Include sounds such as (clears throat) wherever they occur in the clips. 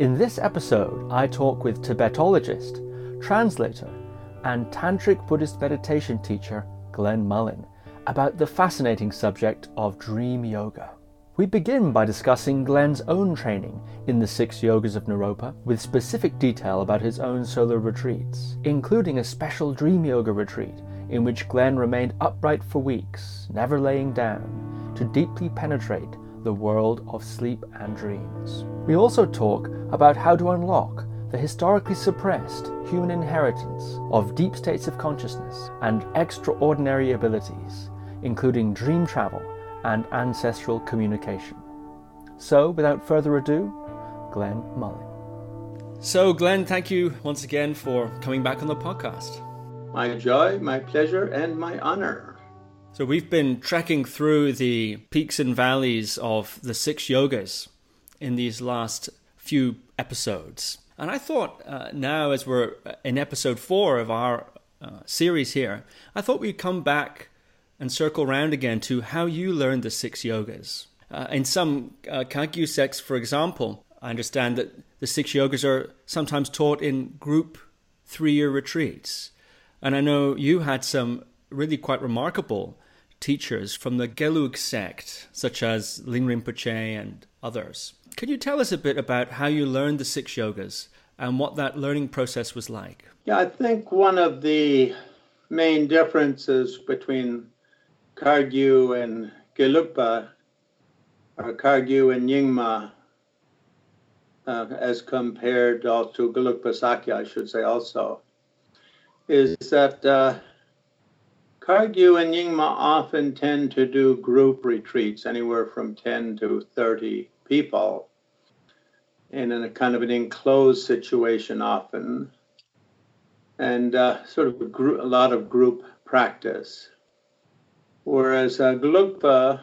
In this episode, I talk with Tibetologist, translator, and Tantric Buddhist meditation teacher Glenn Mullin about the fascinating subject of dream yoga. We begin by discussing Glenn's own training in the six yogas of Naropa with specific detail about his own solo retreats, including a special dream yoga retreat in which Glenn remained upright for weeks, never laying down, to deeply penetrate the world of sleep and dreams. We also talk about how to unlock the historically suppressed human inheritance of deep states of consciousness and extraordinary abilities, including dream travel and ancestral communication. So, without further ado, Glenn Mullin. So, Glenn, thank you once again for coming back on the podcast. My joy, my pleasure, and my honor. So, we've been trekking through the peaks and valleys of the six yogas in these last few episodes. And I thought uh, now, as we're in episode four of our uh, series here, I thought we'd come back and circle round again to how you learned the six yogas. Uh, in some uh, Kagyu sects, for example, I understand that the six yogas are sometimes taught in group three year retreats. And I know you had some really quite remarkable teachers from the Gelug sect, such as Ling Rinpoche and others. Can you tell us a bit about how you learned the six yogas and what that learning process was like? Yeah, I think one of the main differences between Kagyu and Gelugpa, or Kagyu and Nyingma, uh, as compared to Gelugpa Sakya, I should say also, is that uh, Kagyu and Nyingma often tend to do group retreats, anywhere from 10 to 30 people, in a kind of an enclosed situation often, and uh, sort of a, group, a lot of group practice. Whereas uh,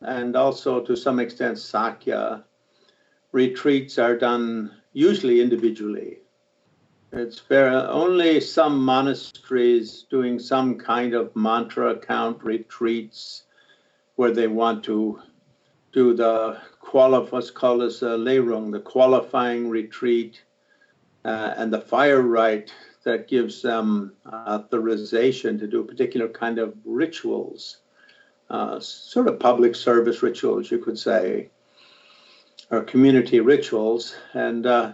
and also to some extent Sakya retreats are done usually individually. It's fair. only some monasteries doing some kind of mantra count retreats where they want to do the qualif- what's called as a leirung, the qualifying retreat, uh, and the fire rite that gives them authorization to do particular kind of rituals, uh, sort of public service rituals, you could say, or community rituals. And uh,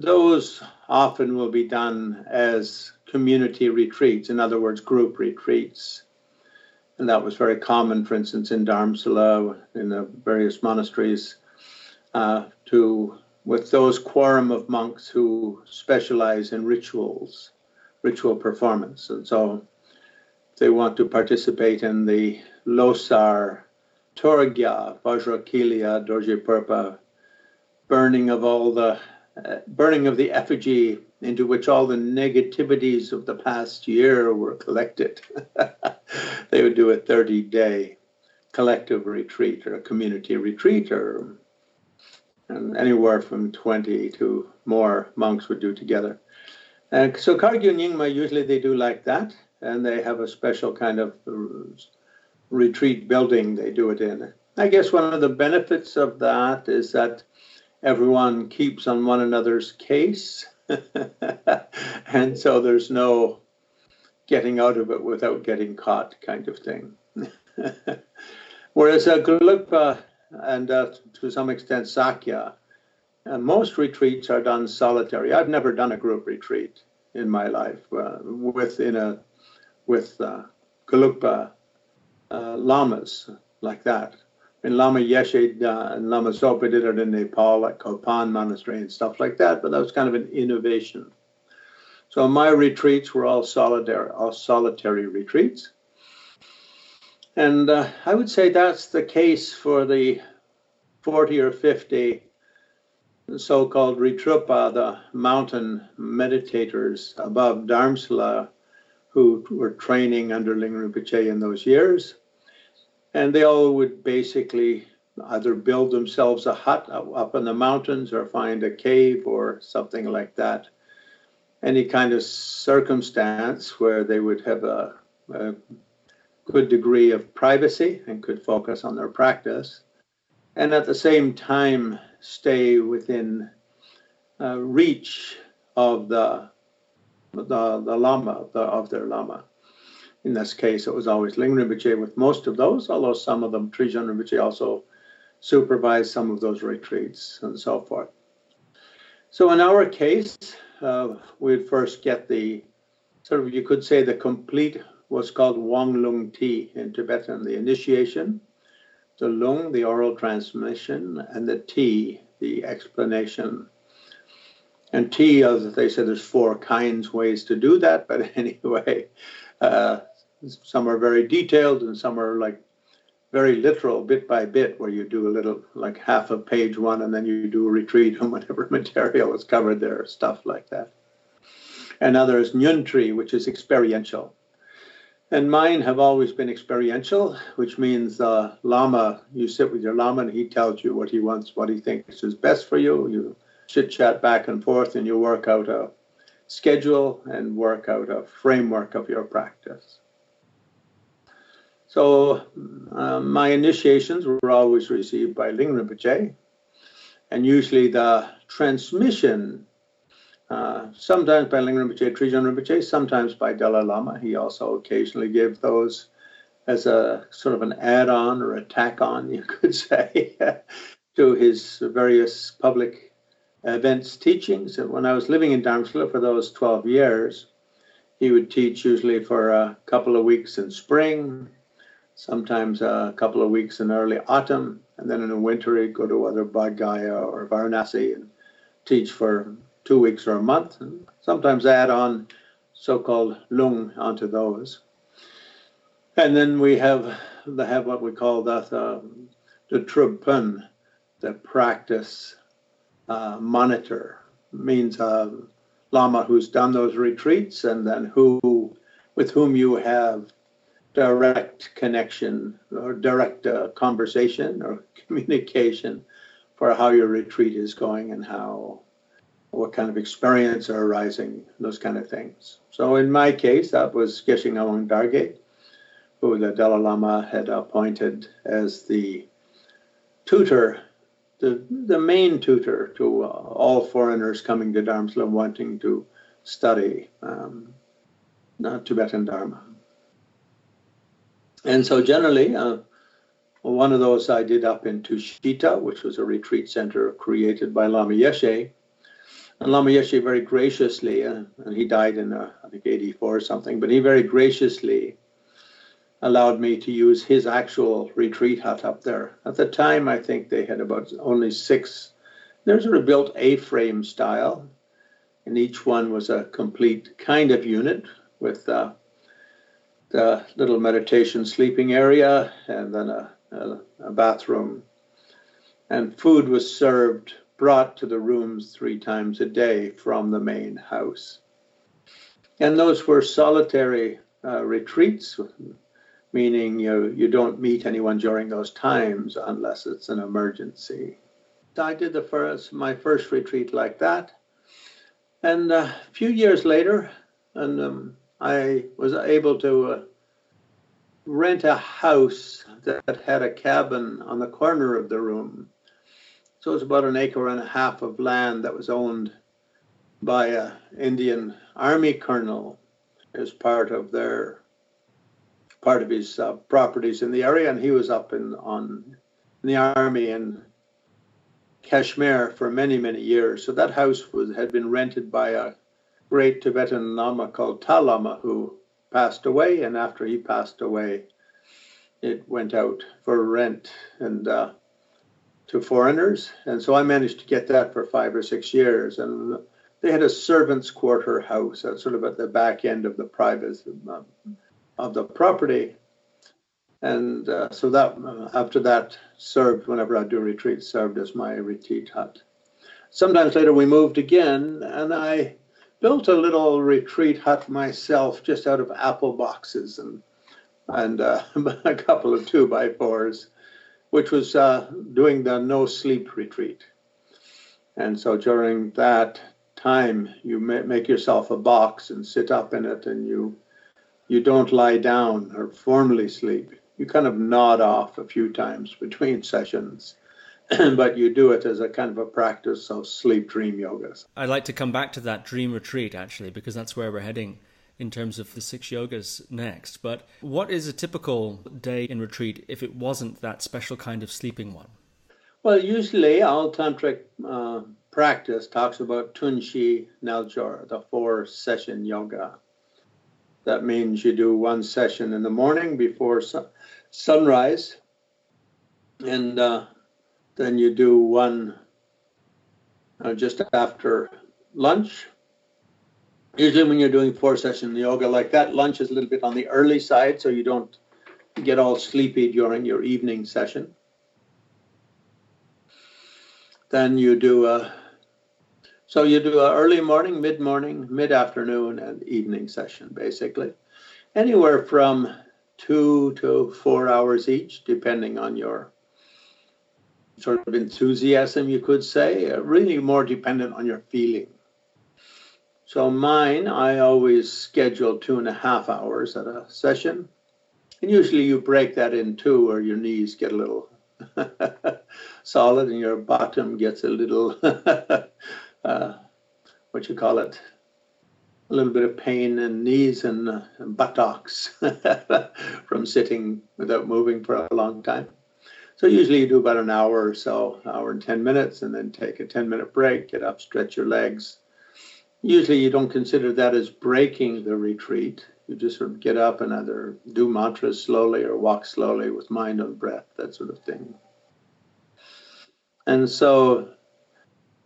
those often will be done as community retreats, in other words, group retreats. And that was very common, for instance, in Dharamsala, in the various monasteries, uh, to with those quorum of monks who specialize in rituals, ritual performance. And so they want to participate in the Losar, Torgya, Vajrakilaya, Dorje Purpa, burning of all the uh, burning of the effigy into which all the negativities of the past year were collected. (laughs) they would do a 30 day collective retreat or a community retreat or and anywhere from 20 to more monks would do together. And so Kagyu Nyingma, usually they do like that, and they have a special kind of retreat building they do it in. I guess one of the benefits of that is that everyone keeps on one another's case, (laughs) and so there's no getting out of it without getting caught kind of thing. (laughs) Whereas a Gelugpa and uh, to some extent Sakya. And most retreats are done solitary. I've never done a group retreat in my life uh, with in a with uh, uh, lamas like that. And Lama Yeshe uh, and Lama Zopa did it in Nepal at Kopan Monastery and stuff like that, but that was kind of an innovation. So my retreats were all solitary, all solitary retreats. And uh, I would say that's the case for the 40 or 50 so called Ritrupa, the mountain meditators above Dharamsala, who were training under Ling Rinpoche in those years. And they all would basically either build themselves a hut up in the mountains or find a cave or something like that. Any kind of circumstance where they would have a, a good degree of privacy and could focus on their practice, and at the same time stay within uh, reach of the, the, the Lama, the, of their Lama. In this case, it was always Ling Rinpoche with most of those, although some of them, Trijang Rinpoche also supervised some of those retreats and so forth. So in our case, uh, we'd first get the sort of, you could say, the complete what's called Wang Lung Ti in Tibetan, the initiation, the Lung, the oral transmission, and the Ti, the explanation. And Ti, as they said, there's four kinds ways to do that, but (laughs) anyway, uh, some are very detailed and some are like very literal, bit by bit, where you do a little, like half of page one, and then you do a retreat on (laughs) whatever material is covered there, stuff like that. And others, Nyuntri, which is experiential. And mine have always been experiential, which means uh, Lama, you sit with your Lama and he tells you what he wants, what he thinks is best for you. You chit chat back and forth and you work out a schedule and work out a framework of your practice. So uh, my initiations were always received by Ling Rinpoche, and usually the transmission, uh, sometimes by Ling Rinpoche, Trijang Rinpoche, sometimes by Dalai Lama. He also occasionally gave those as a sort of an add-on or a tack-on, (laughs) you could say, (laughs) to his various public events teachings. And when I was living in Dharamsala for those 12 years, he would teach usually for a couple of weeks in spring, sometimes a couple of weeks in early autumn, and then in the winter he'd go to either Bodh Gaya or Varanasi and teach for two weeks or a month, and sometimes add on so-called lung onto those. And then we have the have what we call um, the trubpun, the practice uh, monitor, means a lama who's done those retreats and then who with whom you have direct connection or direct uh, conversation or (laughs) communication for how your retreat is going and how what kind of experience are arising, those kind of things. So in my case, that was Geshe Dargay, who the Dalai Lama had appointed as the tutor, the, the main tutor to uh, all foreigners coming to Dharamsala wanting to study um, Tibetan Dharma. And so generally, uh, one of those I did up in Tushita, which was a retreat center created by Lama Yeshe. And Lama Yeshe very graciously, uh, and he died in, uh, I think, 84 or something, but he very graciously allowed me to use his actual retreat hut up there. At the time, I think they had about only six. They're sort of built A-frame style, and each one was a complete kind of unit with uh, the little meditation sleeping area and then a, a, a bathroom. And food was served, brought to the rooms three times a day from the main house. And those were solitary uh, retreats, meaning you, you don't meet anyone during those times unless it's an emergency. I did the first, my first retreat like that. And a few years later, and um, I was able to uh, rent a house that had a cabin on the corner of the room. So it was about an acre and a half of land that was owned by an Indian army colonel as part of their part of his uh, properties in the area, and he was up in on in the army in Kashmir for many many years. So that house was had been rented by a great Tibetan Lama called Talama, who passed away, and after he passed away, it went out for rent and uh, to foreigners. And so I managed to get that for five or six years. And they had a servants' quarter house, sort of at the back end of the private um, of the property. And uh, so that after that served whenever I do retreats, served as my retreat hut. Sometimes later we moved again, and I built a little retreat hut myself just out of apple boxes and and uh, (laughs) a couple of two by fours, which was uh, doing the no sleep retreat. And so during that time, you make yourself a box and sit up in it, and you you don't lie down or formally sleep. You kind of nod off a few times between (laughs) sessions, (clears throat) but you do it as a kind of a practice of sleep dream yogas. I'd like to come back to that dream retreat actually, because that's where we're heading in terms of the six yogas next. But what is a typical day in retreat if it wasn't that special kind of sleeping one? Well, usually all tantric uh, practice talks about Tunshi Neljor, the four session yoga. That means you do one session in the morning before sun- sunrise, and uh, then you do one uh, just after lunch. Usually, when you're doing four session yoga like that, lunch is a little bit on the early side, so you don't get all sleepy during your evening session. Then you do a so you do a early morning, mid morning, mid afternoon, and evening session basically, anywhere from two to four hours each, depending on your sort of enthusiasm, you could say. Uh, really more dependent on your feeling. So mine, I always schedule two and a half hours at a session. And usually you break that in two, or your knees get a little (laughs) solid and your bottom gets a little, (laughs) uh, what you call it, a little bit of pain in knees and, uh, and buttocks (laughs) from sitting without moving for a long time. So usually you do about an hour or so, hour and 10 minutes, and then take a 10 minute break, get up, stretch your legs. Usually you don't consider that as breaking the retreat. You just sort of get up and either do mantras slowly or walk slowly with mind on breath, that sort of thing. And so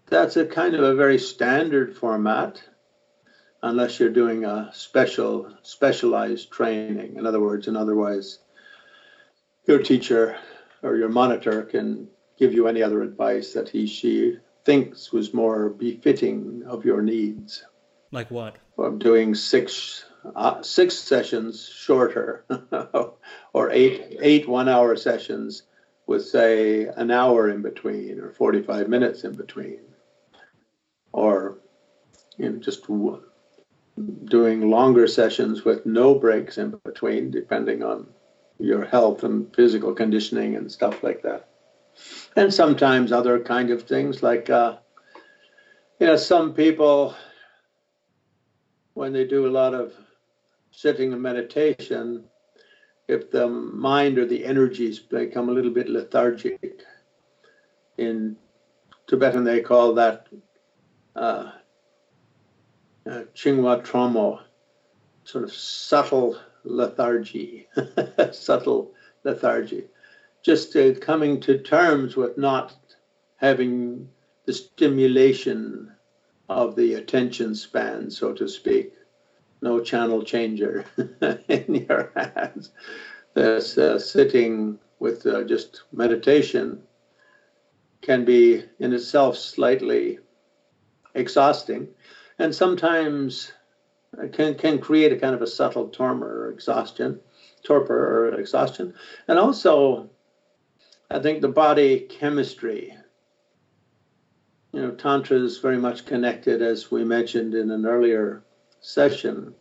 that's a kind of a very standard format, unless you're doing a special, specialized training. In other words, and otherwise, your teacher or your monitor can give you any other advice that he, she thinks was more befitting of your needs. Like what? I'm doing six uh, six sessions shorter, (laughs) or eight eight one hour sessions with say an hour in between or 45 minutes in between, or you know just w- doing longer sessions with no breaks in between, depending on your health and physical conditioning and stuff like that. And sometimes other kind of things like, uh, you know, some people, when they do a lot of sitting and meditation, if the mind or the energies become a little bit lethargic, in Tibetan they call that uh, uh, Chingwa Tromo, sort of subtle lethargy, (laughs) subtle lethargy. Just uh, coming to terms with not having the stimulation of the attention span, so to speak. No channel changer (laughs) in your hands. This uh, sitting with uh, just meditation can be in itself slightly exhausting. And sometimes can can create a kind of a subtle torpor or exhaustion, torpor or exhaustion, and also, I think the body chemistry. You know, tantra is very much connected, as we mentioned in an earlier session,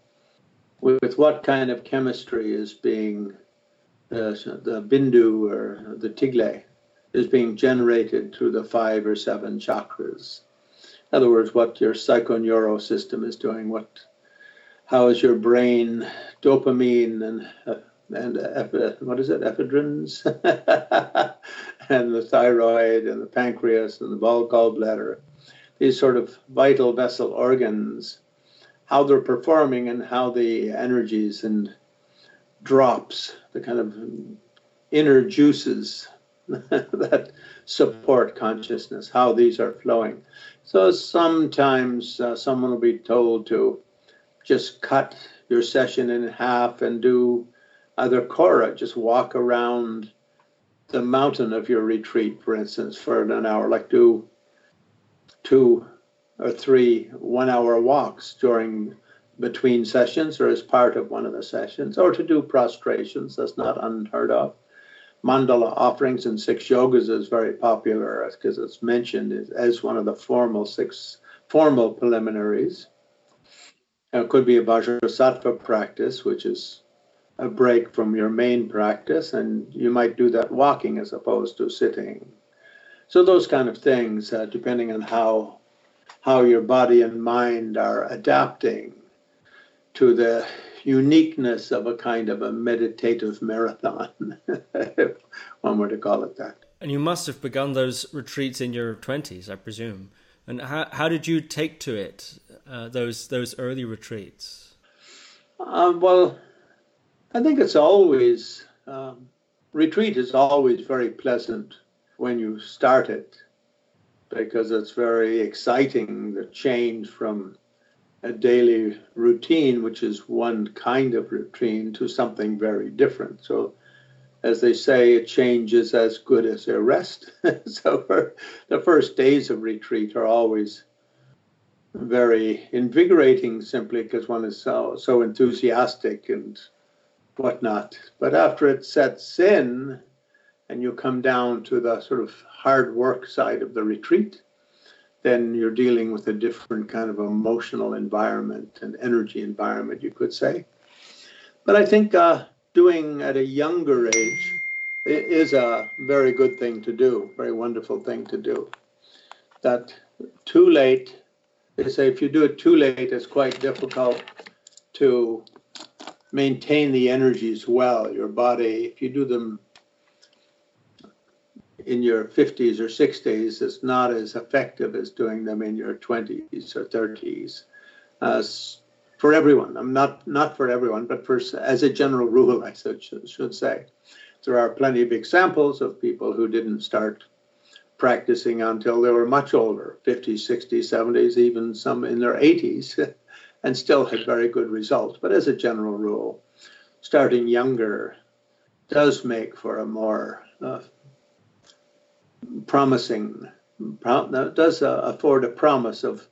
with, what kind of chemistry is being the, the bindu or the tigle is being generated through the five or seven chakras. In other words, what your psychoneuro system is doing, what how is your brain dopamine and uh, and uh, what is it ephedrins (laughs) and the thyroid and the pancreas and the gallbladder. These sort of vital vessel organs how they're performing and how the energies and drops the kind of inner juices (laughs) that support consciousness how these are flowing. So sometimes uh, someone will be told to just cut your session in half and do either kora, just walk around the mountain of your retreat, for instance, for an hour, like do two or three one hour walks during between sessions or as part of one of the sessions, or to do prostrations, that's not unheard of. Mandala offerings and six yogas is very popular because it's mentioned as one of the formal six formal preliminaries. It could be a Vajrasattva practice, which is a break from your main practice, and you might do that walking as opposed to sitting. So those kind of things, uh, depending on how how your body and mind are adapting to the uniqueness of a kind of a meditative marathon, (laughs) if one were to call it that. And you must have begun those retreats in your twenties, I presume. And how how did you take to it? Uh, those those early retreats. Um, well, I think it's always um, retreat is always very pleasant when you start it because it's very exciting the change from a daily routine, which is one kind of routine, to something very different. So, as they say, a change is as good as a rest. (laughs) so, the first days of retreat are always very invigorating simply because one is so, so enthusiastic and whatnot. But after it sets in and you come down to the sort of hard work side of the retreat, then you're dealing with a different kind of emotional environment and energy environment, you could say. But I think uh, doing at a younger age is a very good thing to do, very wonderful thing to do. That too late, they say if you do it too late, it's quite difficult to maintain the energies well. Your body, if you do them in your 50s or 60s, it's not as effective as doing them in your 20s or 30s. Uh, for everyone, I'm not not for everyone, but for as a general rule, I should, should say, there are plenty of examples of people who didn't start practicing until they were much older 50s 60s 70s even some in their 80s (laughs) and still had very good results but as a general rule starting younger does make for a more uh, promising does uh, afford a promise of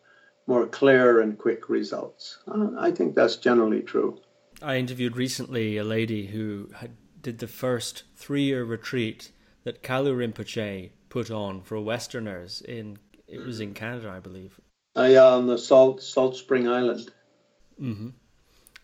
more clear and quick results uh, i think that's generally true i interviewed recently a lady who had, did the first three-year retreat that kalu rinpoche put on for Westerners in it was in Canada, I believe. Uh, yeah, on the Salt Salt Spring Island. Mm-hmm.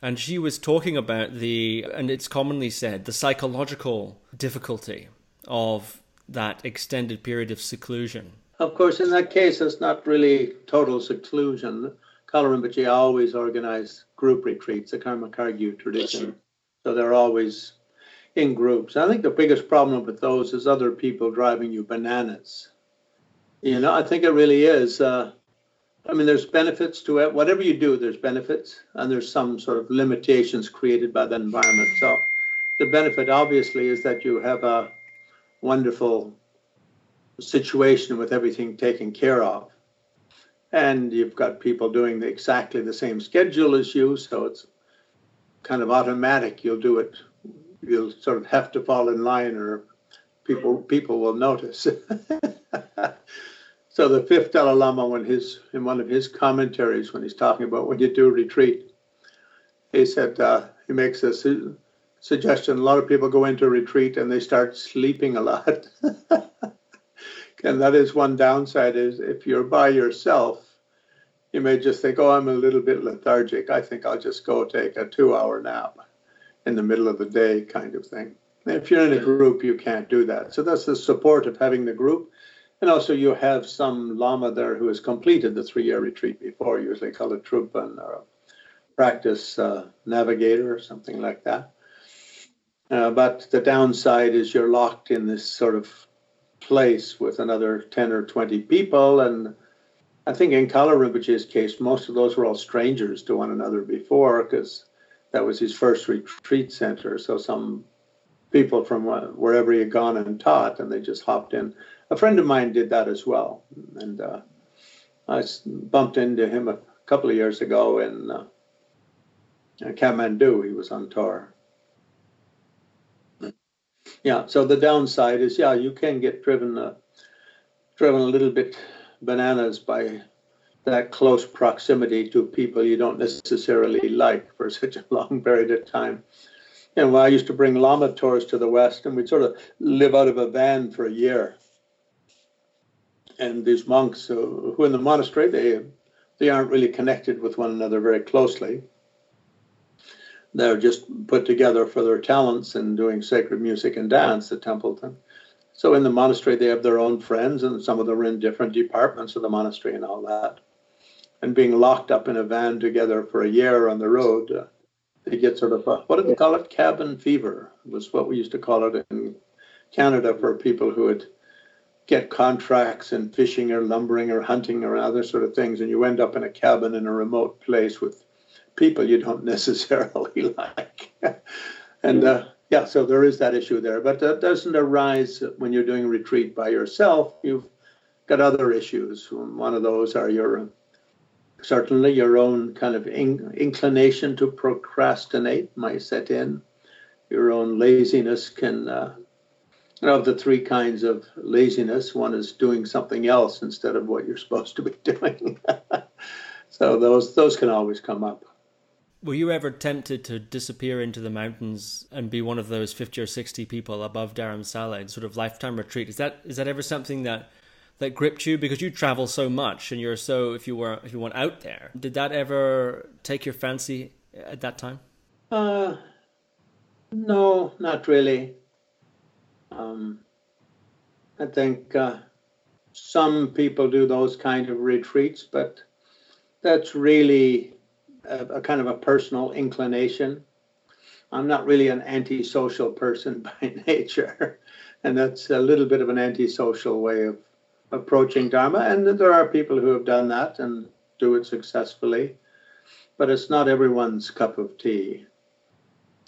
And she was talking about the, and it's commonly said, the psychological difficulty of that extended period of seclusion. Of course, in that case, it's not really total seclusion. Kalu Rinpoche always organized group retreats, the Karma Kagyu tradition. So they're always in groups. I think the biggest problem with those is other people driving you bananas. You know, I think it really is. Uh, I mean, there's benefits to it. Whatever you do, there's benefits, and there's some sort of limitations created by the environment. So, the benefit obviously is that you have a wonderful situation with everything taken care of. And you've got people doing exactly the same schedule as you, so it's kind of automatic. You'll do it you'll sort of have to fall in line or people people will notice. (laughs) so the fifth Dalai Lama, when his in one of his commentaries, when he's talking about when you do retreat, he said uh, he makes a su- suggestion. A lot of people go into retreat and they start sleeping a lot, (laughs) and that is one downside. Is if you're by yourself, you may just think, "Oh, I'm a little bit lethargic. I think I'll just go take a two-hour nap." in the middle of the day kind of thing. If you're in a group, you can't do that. So that's the support of having the group. And also, you have some Lama there who has completed the three year retreat before, usually called a Trungpa or a practice uh, navigator or something like that. Uh, but the downside is you're locked in this sort of place with another 10 or 20 people. And I think in Rinpoche's case, most of those were all strangers to one another before because that was his first retreat center. So some people from wherever he had gone and taught, and they just hopped in. A friend of mine did that as well, and uh, I bumped into him a couple of years ago in uh, Kathmandu. He was on tour. Yeah, so the downside is, yeah, you can get driven, uh, driven a little bit bananas by that close proximity to people you don't necessarily like for (laughs) such a long period of time. And when I used to bring Lama tours to the West, and we'd sort of live out of a van for a year. And these monks who, who in the monastery, they, they aren't really connected with one another very closely. They're just put together for their talents in doing sacred music and dance at Templeton. so in the monastery, they have their own friends, and some of them are in different departments of the monastery and all that. And being locked up in a van together for a year on the road, uh, they get sort of a, what do they call it? Cabin fever was what we used to call it in Canada for people who would get contracts in fishing or lumbering or hunting or other sort of things, and you end up in a cabin in a remote place with people you don't (laughs) necessarily (laughs) like. (laughs) and uh, yeah, so there is that issue there, but that doesn't arise when you're doing retreat by yourself. You've got other issues. One of those are your certainly your own kind of in, inclination to procrastinate might set in. Your own laziness can, uh, of the three kinds of laziness, one is doing something else instead of what you're supposed to be doing. so those those can always come up. Were you ever tempted to disappear into the mountains and be one of those 50 or 60 people above Dharamsala, in sort of lifetime retreat? Is that is that ever something that that gripped you? Because you travel so much and you're so if you were if you went out there. Did that ever take your fancy at that time? Uh no not really. Um i think uh, some people do those kind of retreats but that's really a, a kind of a personal inclination i'm not really an antisocial person (laughs) by nature and that's a little bit of an antisocial way of approaching Dharma. And there are people who have done that and do it successfully, but it's not everyone's cup of tea.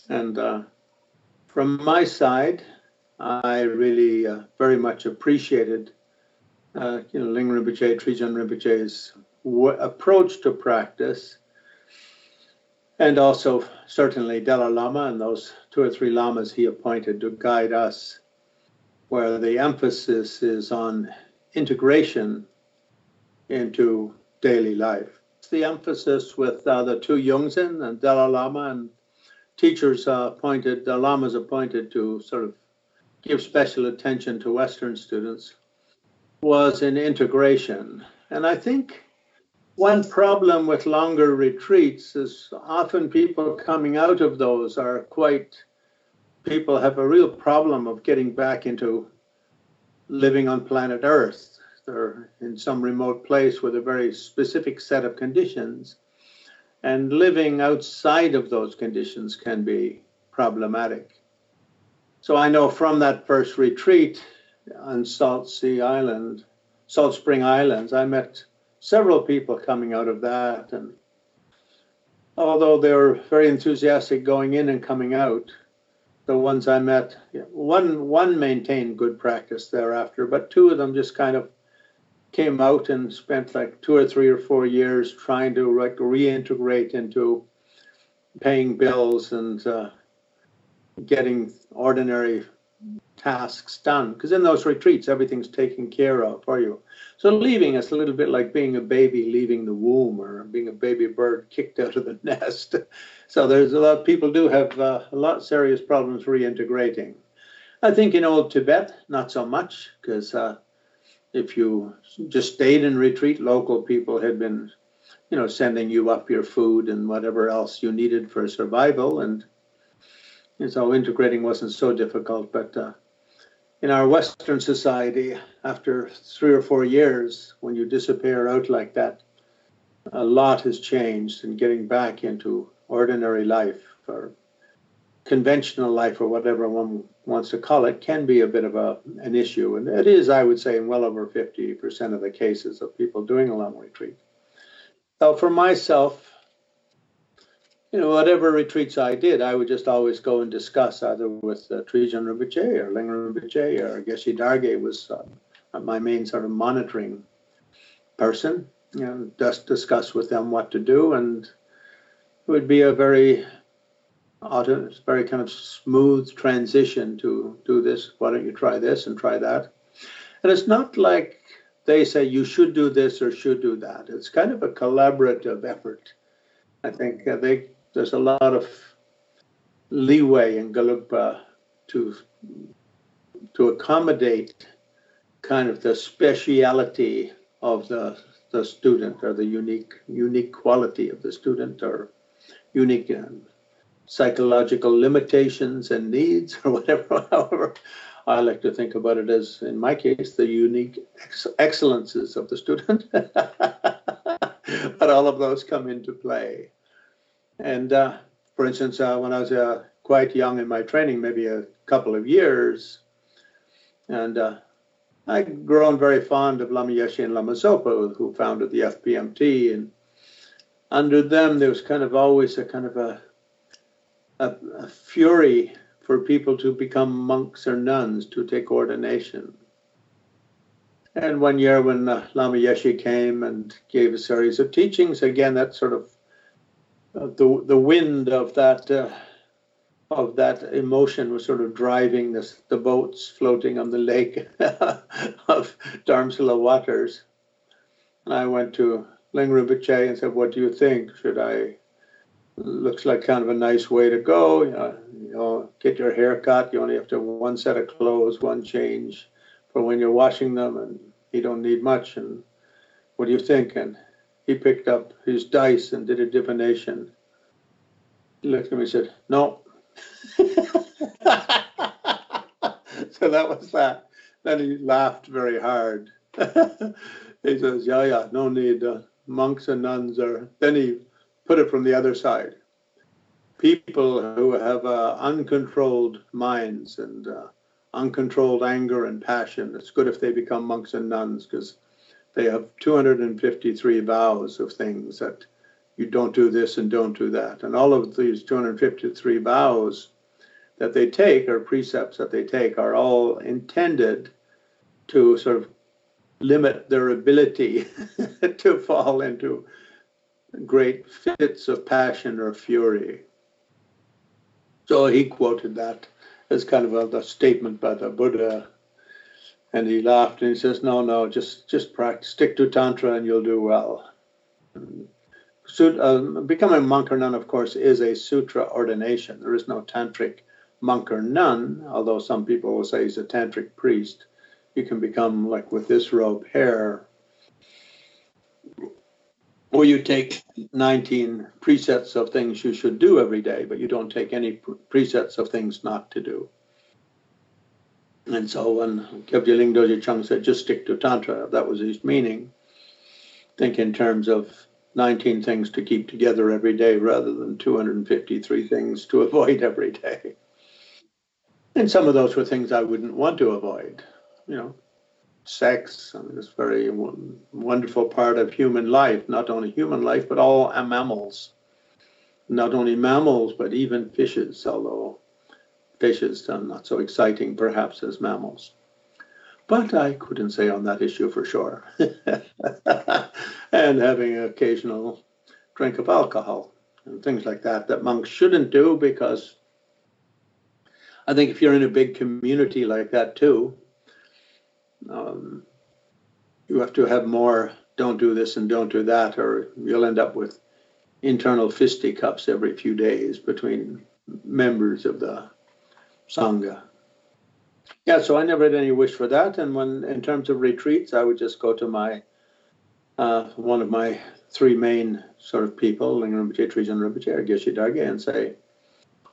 And uh, from my side, I really uh, very much appreciated, uh, you know, Ling Rinpoche, Trijang Rinpoche's w- approach to practice, and also certainly Dalai Lama and those two or three lamas he appointed to guide us, where the emphasis is on integration into daily life. The emphasis with uh, the two Yongzin and Dalai Lama and teachers uh, appointed, the lamas appointed to sort of give special attention to Western students was in integration. And I think one problem with longer retreats is often people coming out of those are quite, people have a real problem of getting back into living on planet Earth They're in some remote place with a very specific set of conditions. And living outside of those conditions can be problematic. So I know from that first retreat on Salt Sea Island, Salt Spring Islands, I met several people coming out of that. And although they were very enthusiastic going in and coming out, the ones I met, one one maintained good practice thereafter, but two of them just kind of came out and spent like two or three or four years trying to like reintegrate into paying bills and uh, getting ordinary tasks done. Because in those retreats, everything's taken care of for you. So leaving is a little bit like being a baby leaving the womb or being a baby bird kicked out of the (laughs) nest. So there's a lot of people do have uh, a lot of serious problems reintegrating. I think in old Tibet, not so much, because uh, if you just stayed in retreat, local people had been, you know, sending you up your food and whatever else you needed for survival, and, and so integrating wasn't so difficult. But uh, in our Western society, after three or four years, when you disappear out like that, a lot has changed, and getting back into ordinary life or conventional life or whatever one wants to call it can be a bit of a, an issue. And it is, I would say, in well over 50% of the cases of people doing a long retreat. So for myself, you know, whatever retreats I did, I would just always go and discuss either with uh, Trijang Rinpoche or Ling Rinpoche or Geshe Dargay was uh, my main sort of monitoring person. You know, just discuss with them what to do and it would be a very auto, very kind of smooth transition to do this. Why don't you try this and try that? And it's not like they say you should do this or should do that. It's kind of a collaborative effort. I think uh, they there's a lot of leeway in Gelugpa to to accommodate kind of the speciality of the the student or the unique unique quality of the student or unique um, psychological limitations and needs (laughs) or whatever, however, I like to think about it as, in my case, the unique ex- excellences of the student. (laughs) but all of those come into play. And uh, for instance, uh, when I was uh, quite young in my training, maybe a couple of years, and uh, I'd grown very fond of Lama Yeshe and Lama Zopa, who founded the FPMT. And under them, there was kind of always a kind of a, a, a fury for people to become monks or nuns to take ordination. And one year when uh, Lama Yeshe came and gave a series of teachings, again, that sort of the the wind of that uh, of that emotion was sort of driving this, the boats floating on the lake (laughs) of Dharamsala waters. And I went to Ling Rinpoche and said, "What do you think? Should I looks like kind of a nice way to go. You know, you know, get your hair cut. You only have to have one set of clothes, one change for when you're washing them, and you don't need much. And what do you think? And he picked up his dice and did a divination. He looked at me and said, No. (laughs) so that was that. Then he laughed very hard. (laughs) he says, Yeah, yeah, no need. Uh, monks and nuns are. Then he put it from the other side. People who have uh, uncontrolled minds and uh, uncontrolled anger and passion, it's good if they become monks and nuns because they have 253 vows of things that you don't do this and don't do that. And all of these 253 vows that they take, or precepts that they take, are all intended to sort of limit their ability (laughs) to fall into great fits of passion or fury. So he quoted that as kind of a, a statement by the Buddha. And he laughed and he says, No, no, just just practice, stick to Tantra and you'll do well. So, uh, becoming a monk or nun, of course, is a sutra ordination. There is no tantric monk or nun, although some people will say he's a tantric priest. You can become, like with this robe, hair, or you take 19 precepts of things you should do every day, but you don't take any precepts of things not to do. And so when Kyabje Ling Dorje Chang said, just stick to Tantra, that was his meaning. Think in terms of 19 things to keep together every day rather than 253 things to (laughs) avoid every day. And some of those were things I wouldn't want to avoid. You know, sex. I mean, it's a very wonderful part of human life, not only human life, but all mammals. Not only mammals, but even fishes, although fishes are not so exciting perhaps as mammals. But I couldn't say on that issue for sure. (laughs) and having an occasional drink of alcohol and things like that, that monks shouldn't do because I think if you're in a big community like that too, um, you have to have more don't do this and don't do that, or you'll end up with internal fisticuffs every few days between members of the Sangha. Yeah, so I never had any wish for that. And when, in terms of retreats, I would just go to my uh, one of my three main sort of people, Ling Rinpoche, Trijang Rinpoche, or Geshe Dargye, and say,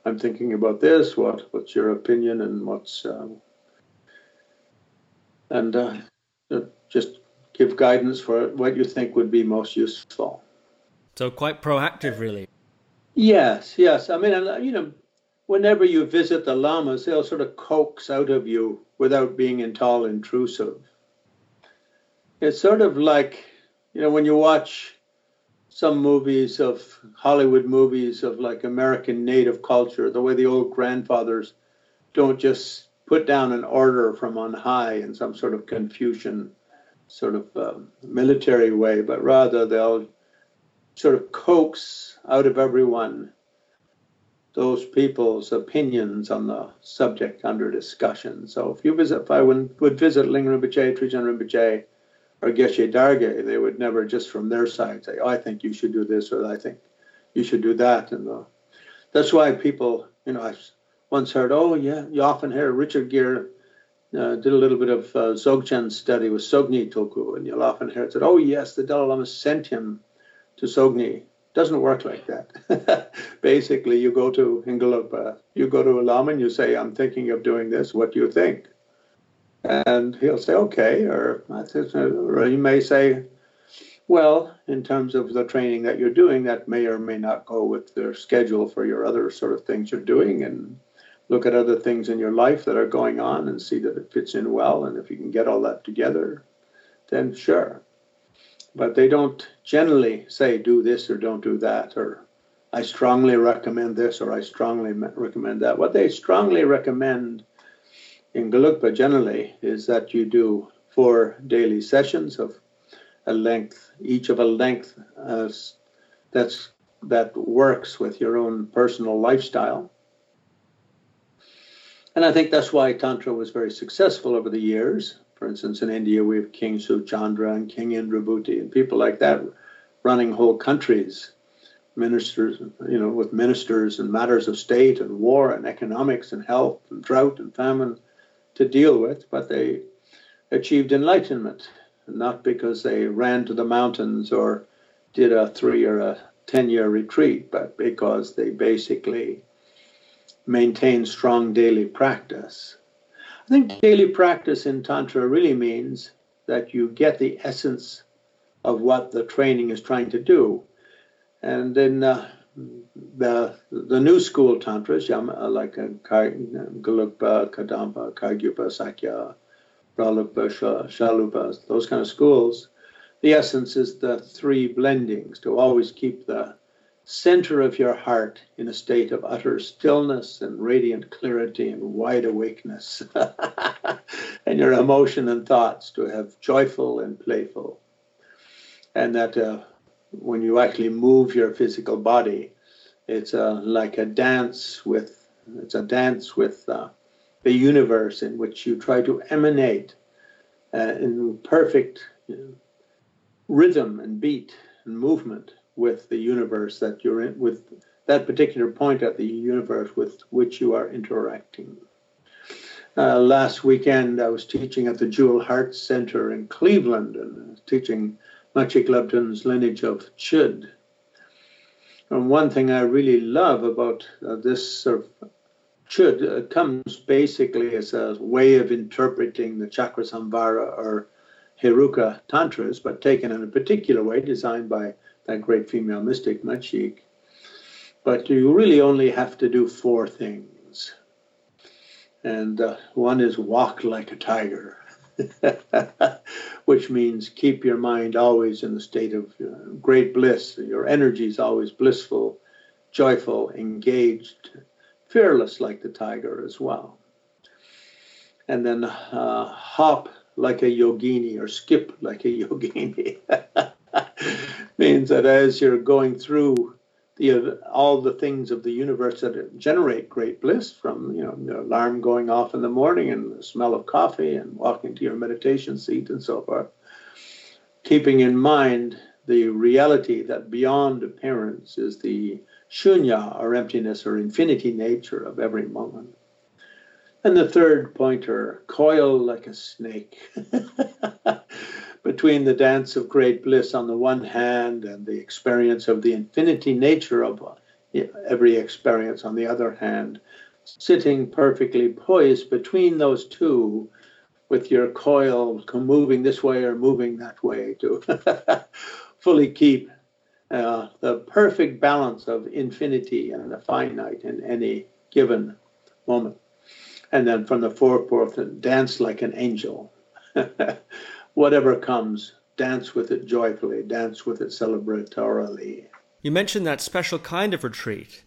I'm thinking about this. What what's your opinion, and what's um, and uh, just give guidance for what you think would be most useful. So quite proactive, really. Yes, yes. I mean, you know, whenever you visit the lamas, they'll sort of coax out of you without being at all intrusive. It's sort of like, you know, when you watch some movies of Hollywood movies of like American native culture, the way the old grandfathers don't just put down an order from on high in some sort of Confucian sort of um, military way, but rather they'll sort of coax out of everyone those people's opinions on the subject under discussion. So if you visit, if I would, would visit Ling Rinpoche, Trijang Rinpoche, or Geshe Dargye, they would never just from their side say, oh, I think you should do this, or I think you should do that. And the, that's why people, you know, I once heard, oh, yeah, you often hear Richard Gere uh, did a little bit of uh, Dzogchen study with Sogni Tulku, and you'll often hear it said, oh, yes, the Dalai Lama sent him to Sogni. Doesn't work like that. (laughs) Basically, you go to Ingalapa, uh, you go to a Lama and you say, I'm thinking of doing this. What do you think? And he'll say, okay, or, or he may say, well, in terms of the training that you're doing, that may or may not go with their schedule for your other sort of things you're doing, and look at other things in your life that are going on and see that it fits in well. And if you can get all that together, then sure. But they don't generally say do this or don't do that, or I strongly recommend this or I strongly recommend that. What they strongly recommend in Gelugpa generally is that you do four daily sessions of a length, each of a length uh, that's that works with your own personal lifestyle. And I think that's why Tantra was very successful over the years. For instance, in India, we have King Suchandra and King Indrabhuti and people like that running whole countries, ministers, you know, with ministers and matters of state and war and economics and health and drought and famine to deal with, but they achieved enlightenment, not because they ran to the mountains or did a three or a 10 year retreat, but because they basically maintained strong daily practice. Think daily practice in Tantra really means that you get the essence of what the training is trying to do. And in uh, the the new school tantras, like uh, Gelugpa, Kadampa, Kargyupa, Sakya, Pralukpa, Shalupa, those kind of schools, the essence is the three blendings to always keep the center of your heart in a state of utter stillness and radiant clarity and wide awakeness, (laughs) and your emotion and thoughts to have joyful and playful. And that uh, when you actually move your physical body, it's a, like a dance with it's a dance with uh, the universe in which you try to emanate uh, in perfect you know, rhythm and beat and movement with the universe that you're in with that particular point at the universe with which you are interacting. Uh, last weekend, I was teaching at the Jewel Heart Center in Cleveland and teaching Labdrön's lineage of Chöd. And one thing I really love about uh, this sort of chöd uh, comes basically as a way of interpreting the chakra samvara or Heruka tantras, but taken in a particular way, designed by that great female mystic Machig. But you really only have to do four things. And uh, one is walk like a tiger. (laughs) which means keep your mind always in the state of uh, great bliss. Your energy is always blissful, joyful, engaged, fearless like the tiger as well. And then uh, hop like a yogini or skip like a (laughs) yogini means that as you're going through the all the things of the universe that generate great bliss from you know the alarm going off in the morning and the smell of coffee and walking to your meditation seat and so forth keeping in mind the reality that beyond appearance is the shunya or emptiness or infinity nature of every moment. And the third pointer coil like a snake (laughs) between the dance of great bliss on the one hand and the experience of the infinity nature of every experience on the other hand, sitting perfectly poised between those two with your coil moving this way or moving that way to (laughs) fully keep uh, the perfect balance of infinity and the finite in any given moment. And then from the fourth, dance like an angel. (laughs) whatever comes, dance with it joyfully, dance with it celebratorily. You mentioned that special kind of retreat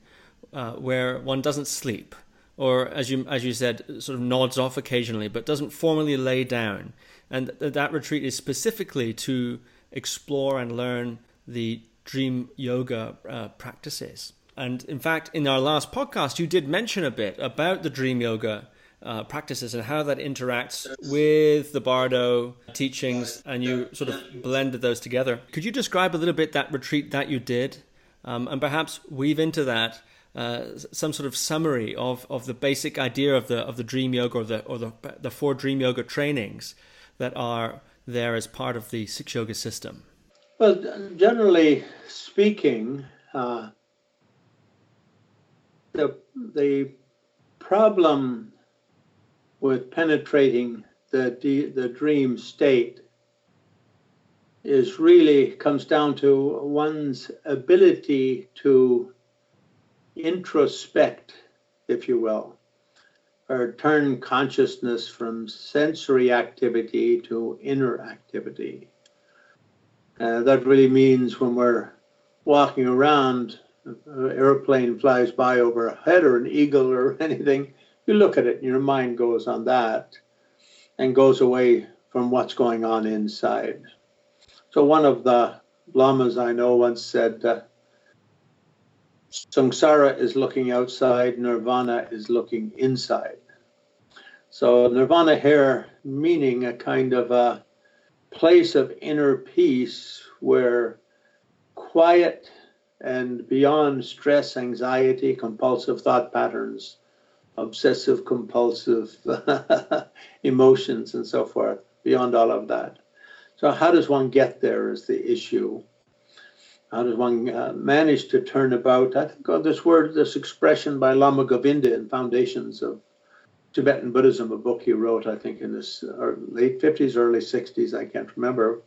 uh, where one doesn't sleep, or as you as you said, sort of nods off occasionally, but doesn't formally lay down. And th- that retreat is specifically to explore and learn the dream yoga uh, practices. And in fact, in our last podcast, you did mention a bit about the dream yoga uh, practices and how that interacts with the Bardo teachings, and you sort of blended those together. Could you describe a little bit that retreat that you did, um, and perhaps weave into that uh, some sort of summary of, of the basic idea of the of the dream yoga or the or the the four dream yoga trainings that are there as part of the six yoga system? Well, generally speaking, uh, the the problem with penetrating the, the dream state is really comes down to one's ability to introspect, if you will, or turn consciousness from sensory activity to inner activity. Uh, that really means when we're walking around, an airplane flies by overhead or an eagle or (laughs) anything, you look at it and your mind goes on that and goes away from what's going on inside. So one of the lamas I know once said, uh, samsara is looking outside, nirvana is looking inside. So nirvana here meaning a kind of a place of inner peace where quiet and beyond stress, anxiety, compulsive thought patterns, obsessive compulsive (laughs) emotions, and so forth, beyond all of that. So, how does one get there is the issue. How does one uh, manage to turn about? I think of this word, this expression by Lama Govinda in Foundations of Tibetan Buddhism, a book he wrote, I think, in his late 50s, early 60s, I can't remember.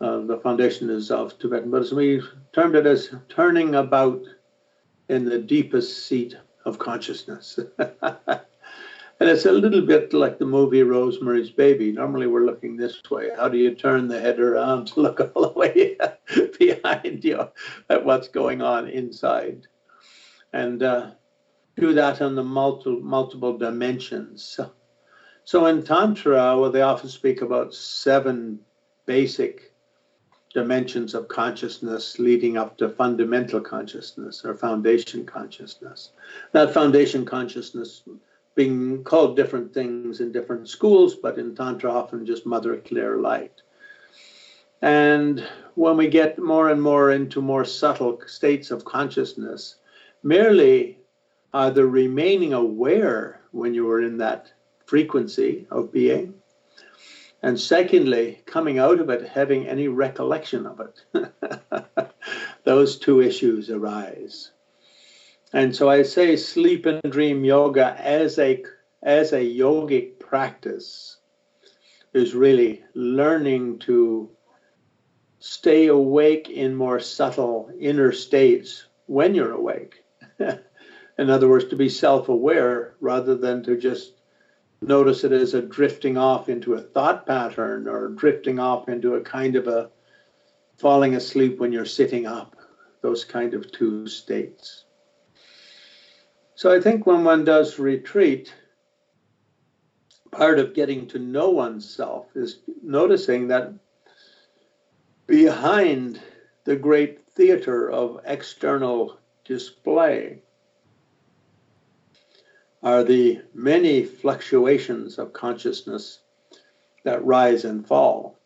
Uh, the foundation is of Tibetan Buddhism. He termed it as turning about in the deepest seat of consciousness. (laughs) and it's a little bit like the movie Rosemary's Baby. Normally we're looking this way. How do you turn the head around to look all the way (laughs) behind you at what's going on inside? And uh, do that on the multiple, multiple dimensions. So, so in Tantra, well, they often speak about seven basic dimensions of consciousness leading up to fundamental consciousness or foundation consciousness. That foundation consciousness being called different things in different schools, but in Tantra, often just mother clear light. And when we get more and more into more subtle states of consciousness, merely either remaining aware when you were in that frequency of being, and secondly, coming out of it having any recollection of it. (laughs) Those two issues arise. And so I say sleep and dream yoga as a as a yogic practice is really learning to stay awake in more subtle inner states when you're awake. (laughs) In other words, to be self aware rather than to just notice it as a drifting off into a thought pattern or drifting off into a kind of a falling asleep when you're sitting up, those kind of two states. So I think when one does retreat, part of getting to know oneself is noticing that behind the great theater of external display are the many fluctuations of consciousness that rise and fall.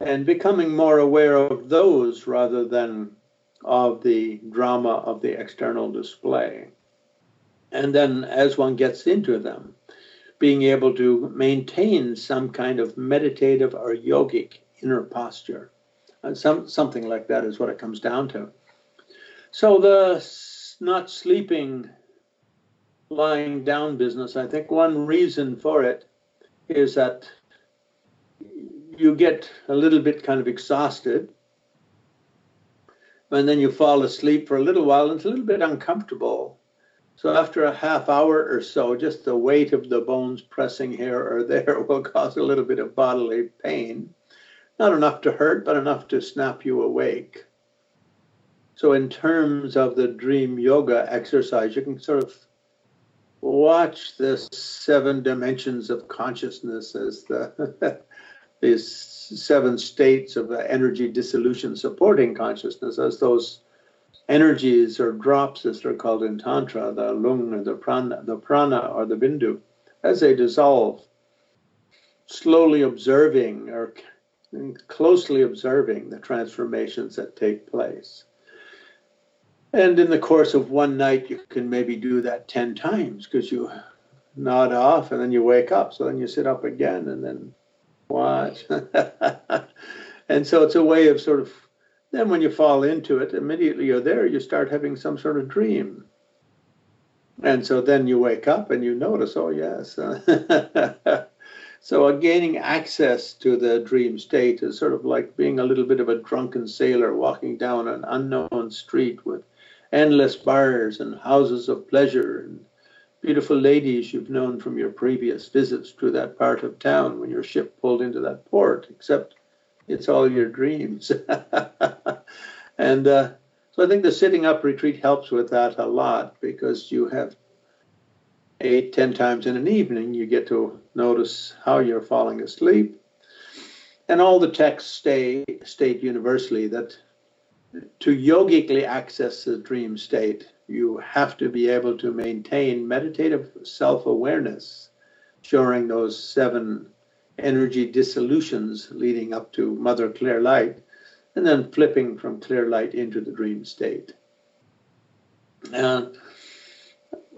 And becoming more aware of those rather than of the drama of the external display. And then as one gets into them, being able to maintain some kind of meditative or yogic inner posture. And some, something like that is what it comes down to. So the not sleeping lying down business, I think one reason for it is that you get a little bit kind of exhausted and then you fall asleep for a little while and it's a little bit uncomfortable. So after a half hour or so, just the weight of the bones pressing here or there (laughs) will cause a little bit of bodily pain. Not enough to hurt, but enough to snap you awake. So in terms of the dream yoga exercise, you can sort of watch the seven dimensions of consciousness as the (laughs) these seven states of energy dissolution supporting consciousness as those energies or drops as they're called in tantra the lung or the prana the prana or the bindu as they dissolve slowly observing or closely observing the transformations that take place and in the course of one night, you can maybe do that 10 times because you nod off and then you wake up. So then you sit up again and then watch. (laughs) and so it's a way of sort of, then when you fall into it, immediately you're there, you start having some sort of dream. And so then you wake up and you notice, oh, yes. (laughs) so gaining access to the dream state is sort of like being a little bit of a drunken sailor walking down an unknown street with endless bars and houses of pleasure and beautiful ladies you've known from your previous visits to that part of town when your ship pulled into that port, except it's all your dreams. (laughs) and uh, so I think the sitting up retreat helps with that a lot because you have eight, ten times in an evening, you get to notice how you're falling asleep. And all the texts stay, state universally that to yogically access the dream state, you have to be able to maintain meditative self awareness during those seven energy dissolutions leading up to Mother Clear Light, and then flipping from clear light into the dream state. And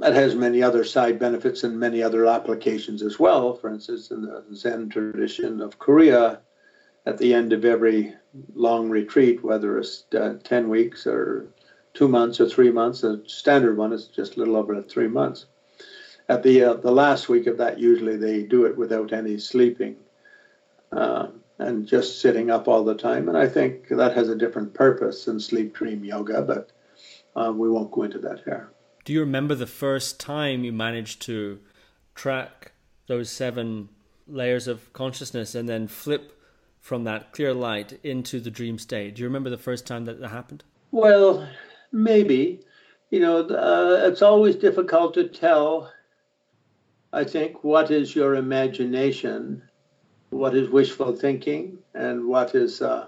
that has many other side benefits and many other applications as well. For instance, in the Zen tradition of Korea, at the end of every long retreat, whether it's uh, 10 weeks or two months or three months, the standard one is just a little over three months. At the, uh, the last week of that, usually they do it without any sleeping uh, and just sitting up all the time. And I think that has a different purpose than sleep dream yoga, but uh, we won't go into that here. Do you remember the first time you managed to track those seven layers of consciousness and then flip from that clear light into the dream state? Do you remember the first time that that happened? Well, maybe. You know, uh, it's always difficult to tell, I think, what is your imagination, what is wishful thinking, and what is uh,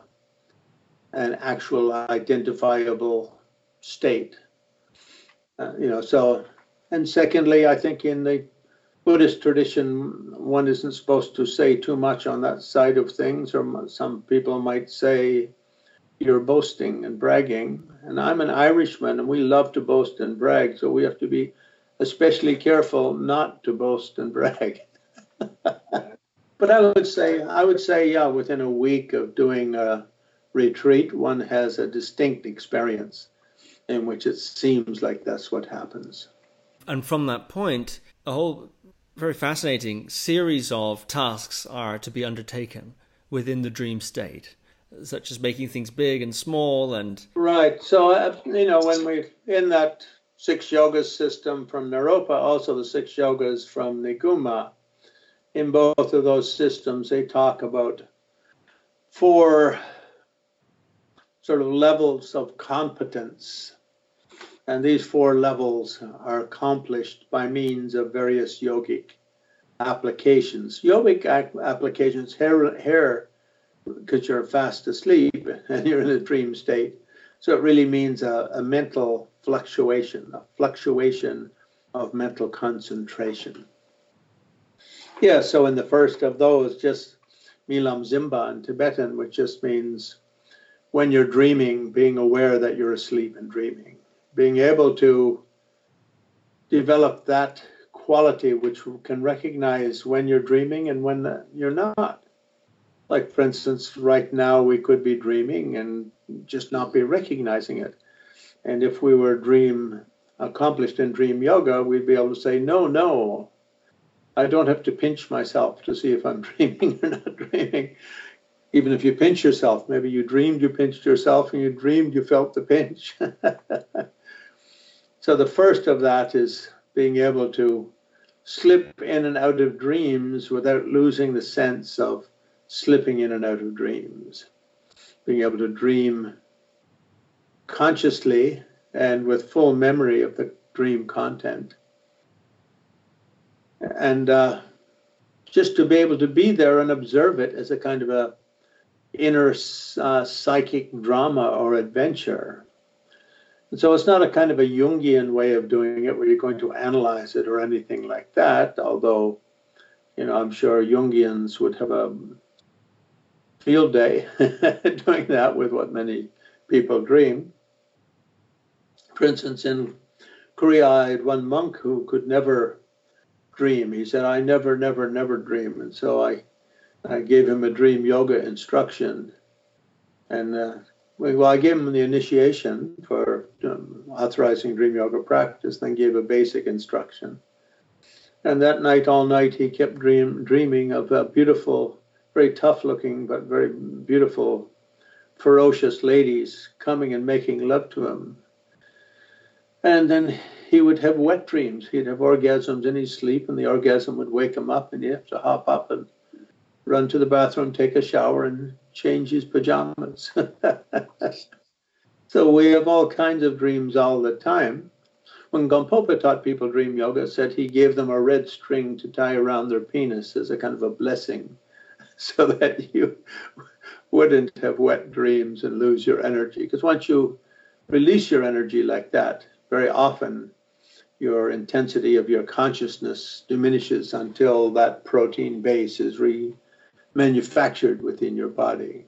an actual identifiable state. Uh, you know, so, and secondly, I think in the Buddhist tradition, one isn't supposed to say too much on that side of things, or some people might say you're boasting and bragging. And I'm an Irishman, and we love to boast and brag, so we have to be especially careful not to boast and brag. (laughs) but I would say, I would say, yeah, within a week of doing a retreat, one has a distinct experience in which it seems like that's what happens. And from that point, a whole very fascinating series of tasks are to be undertaken within the dream state, such as making things big and small and. Right. So, uh, you know, when we in that six yogas system from Naropa, also the six yogas from Niguma, in both of those systems, they talk about four sort of levels of competence and these four levels are accomplished by means of various yogic applications. Yogic applications here, here because you're fast asleep (laughs) and you're in a dream state. So it really means a, a mental fluctuation, a fluctuation of mental concentration. Yeah, so in the first of those, just Milam Zimba in Tibetan, which just means when you're dreaming, being aware that you're asleep and dreaming being able to develop that quality which can recognize when you're dreaming and when you're not. Like, for instance, right now we could be dreaming and just not be recognizing it. And if we were dream accomplished in dream yoga, we'd be able to say, no, no, I don't have to pinch myself to see if I'm (laughs) dreaming or not dreaming. Even if you pinch yourself, maybe you dreamed you pinched yourself and you dreamed you felt the pinch. (laughs) So the first of that is being able to slip in and out of dreams without losing the sense of slipping in and out of dreams. Being able to dream consciously and with full memory of the dream content. And uh, just to be able to be there and observe it as a kind of a inner uh, psychic drama or adventure and so it's not a kind of a Jungian way of doing it where you're going to analyze it or anything like that, although, you know, I'm sure Jungians would have a field day (laughs) doing that with what many people dream. For instance, in Korea, I had one monk who could never dream. He said, I never, never, never dream. And so I, I gave him a dream yoga instruction. And uh, well, I gave him the initiation for um, authorizing dream yoga practice, then gave a basic instruction. And that night, all night, he kept dream, dreaming of a beautiful, very tough looking, but very beautiful, ferocious ladies coming and making love to him. And then he would have wet dreams. He'd have orgasms in his sleep, and the orgasm would wake him up, and he'd have to hop up and run to the bathroom, take a shower, and change his pajamas. (laughs) so we have all kinds of dreams all the time. When Gampopa taught people dream yoga, said he gave them a red string to tie around their penis as a kind of a blessing, (laughs) so that you wouldn't have wet dreams and lose your energy. Because once you release your energy like that, very often your intensity of your consciousness diminishes until that protein base is remanufactured within your body.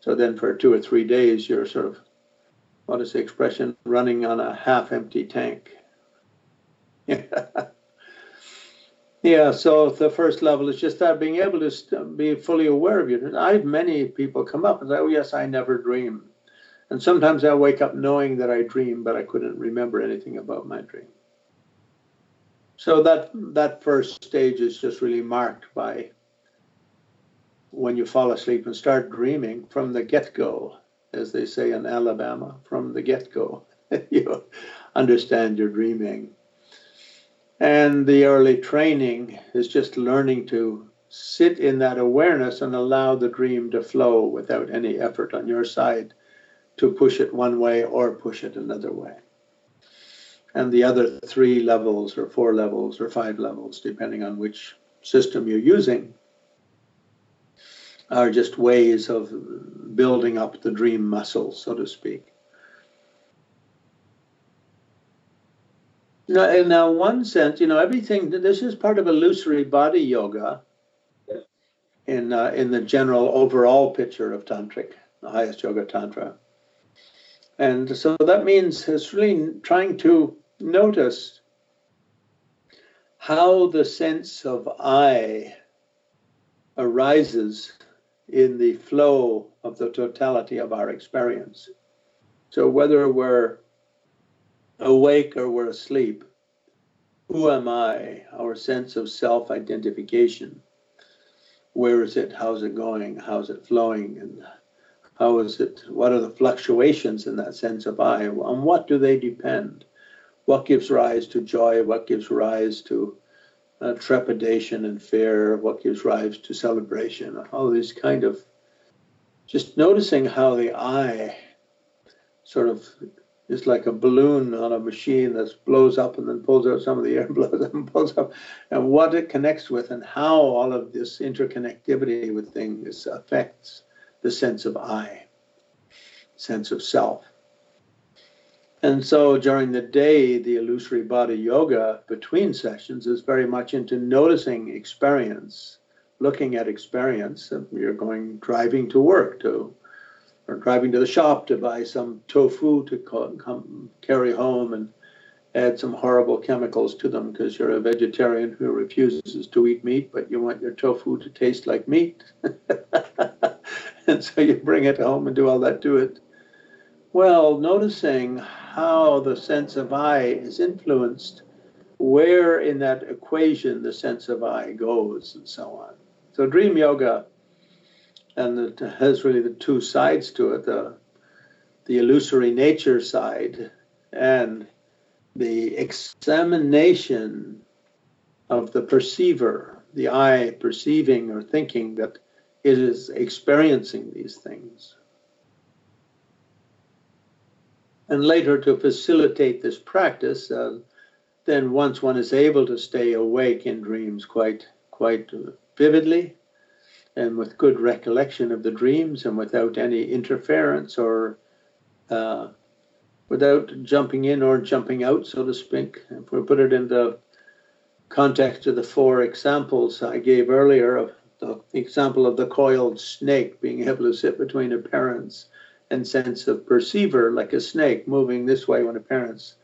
So then for two or three days, you're sort of what is the expression, running on a half empty tank. (laughs) yeah, so the first level is just that being able to be fully aware of you. I have many people come up and say, Oh, yes, I never dream. And sometimes I wake up knowing that I dream, but I couldn't remember anything about my dream. So that that first stage is just really marked by when you fall asleep and start dreaming from the get-go as they say in Alabama, from the get go. (laughs) you understand you're dreaming. And the early training is just learning to sit in that awareness and allow the dream to flow without any effort on your side to push it one way or push it another way. And the other three levels, or four levels, or five levels, depending on which system you're using, are just ways of building up the dream muscle, so to speak. Now, in one sense, you know, everything. This is part of illusory body yoga. In uh, in the general overall picture of tantric, the highest yoga tantra, and so that means it's really trying to notice how the sense of I arises in the flow of the totality of our experience. So whether we're awake or we're asleep, who am I? Our sense of self identification. Where is it? How's it going? How's it flowing? And how is it? What are the fluctuations in that sense of I? On what do they depend? What gives rise to joy? What gives rise to uh, trepidation and fear, what gives rise to celebration, all these kind of just noticing how the I sort of is like a balloon on a machine that blows up and then pulls out some of the air, (laughs) blows up and pulls up, and what it connects with, and how all of this interconnectivity with things affects the sense of I, sense of self. And so during the day, the illusory body yoga between sessions is very much into noticing experience, looking at experience. You're going driving to work to, or driving to the shop to buy some tofu to come carry home and add some horrible chemicals to them because you're a vegetarian who refuses to eat meat, but you want your tofu to taste like meat. (laughs) and so you bring it home and do all that to it. Well, noticing how the sense of I is influenced, where in that equation the sense of I goes, and so on. So, dream yoga, and it has really the two sides to it the, the illusory nature side and the examination of the perceiver, the I perceiving or thinking that it is experiencing these things. And later, to facilitate this practice, uh, then once one is able to stay awake in dreams quite quite vividly, and with good recollection of the dreams, and without any interference or uh, without jumping in or jumping out, so to speak. If we put it in the context of the four examples I gave earlier of the example of the coiled snake being able to sit between a parent's and sense of perceiver, like a snake moving this way when appearance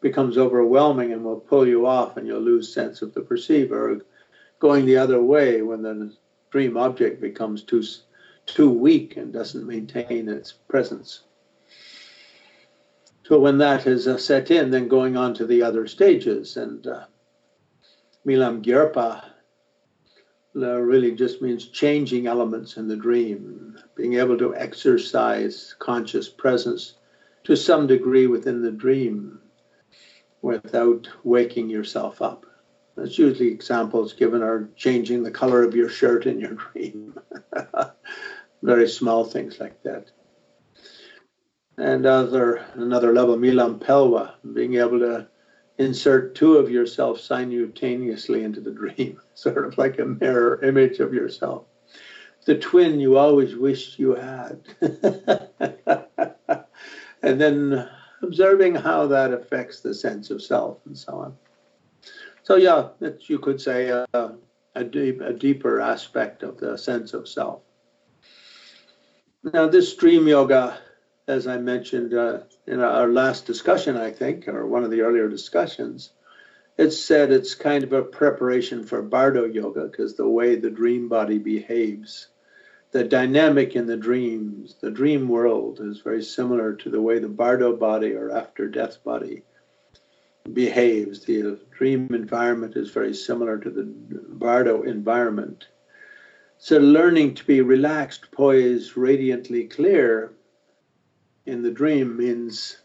becomes overwhelming and will pull you off and you'll lose sense of the perceiver, going the other way when the dream object becomes too too weak and doesn't maintain its presence. So when that is uh, set in, then going on to the other stages and uh, Milam Gyerpa really just means changing elements in the dream, being able to exercise conscious presence to some degree within the dream without waking yourself up. That's usually examples given are changing the color of your shirt in your (laughs) dream. Very small things like that. And other another level, Milam Pelwa, being able to insert two of yourself simultaneously into the dream, (laughs) sort of like a mirror image of yourself. The twin you always wished you had. (laughs) and then observing how that affects the sense of self and so on. So, yeah, it's, you could say a, a, deep, a deeper aspect of the sense of self. Now, this dream yoga as I mentioned uh, in our last discussion, I think, or one of the earlier discussions, it said it's kind of a preparation for Bardo yoga because the way the dream body behaves, the dynamic in the dreams, the dream world is very similar to the way the Bardo body or after death body behaves. The dream environment is very similar to the Bardo environment. So, learning to be relaxed, poised, radiantly clear in the dream means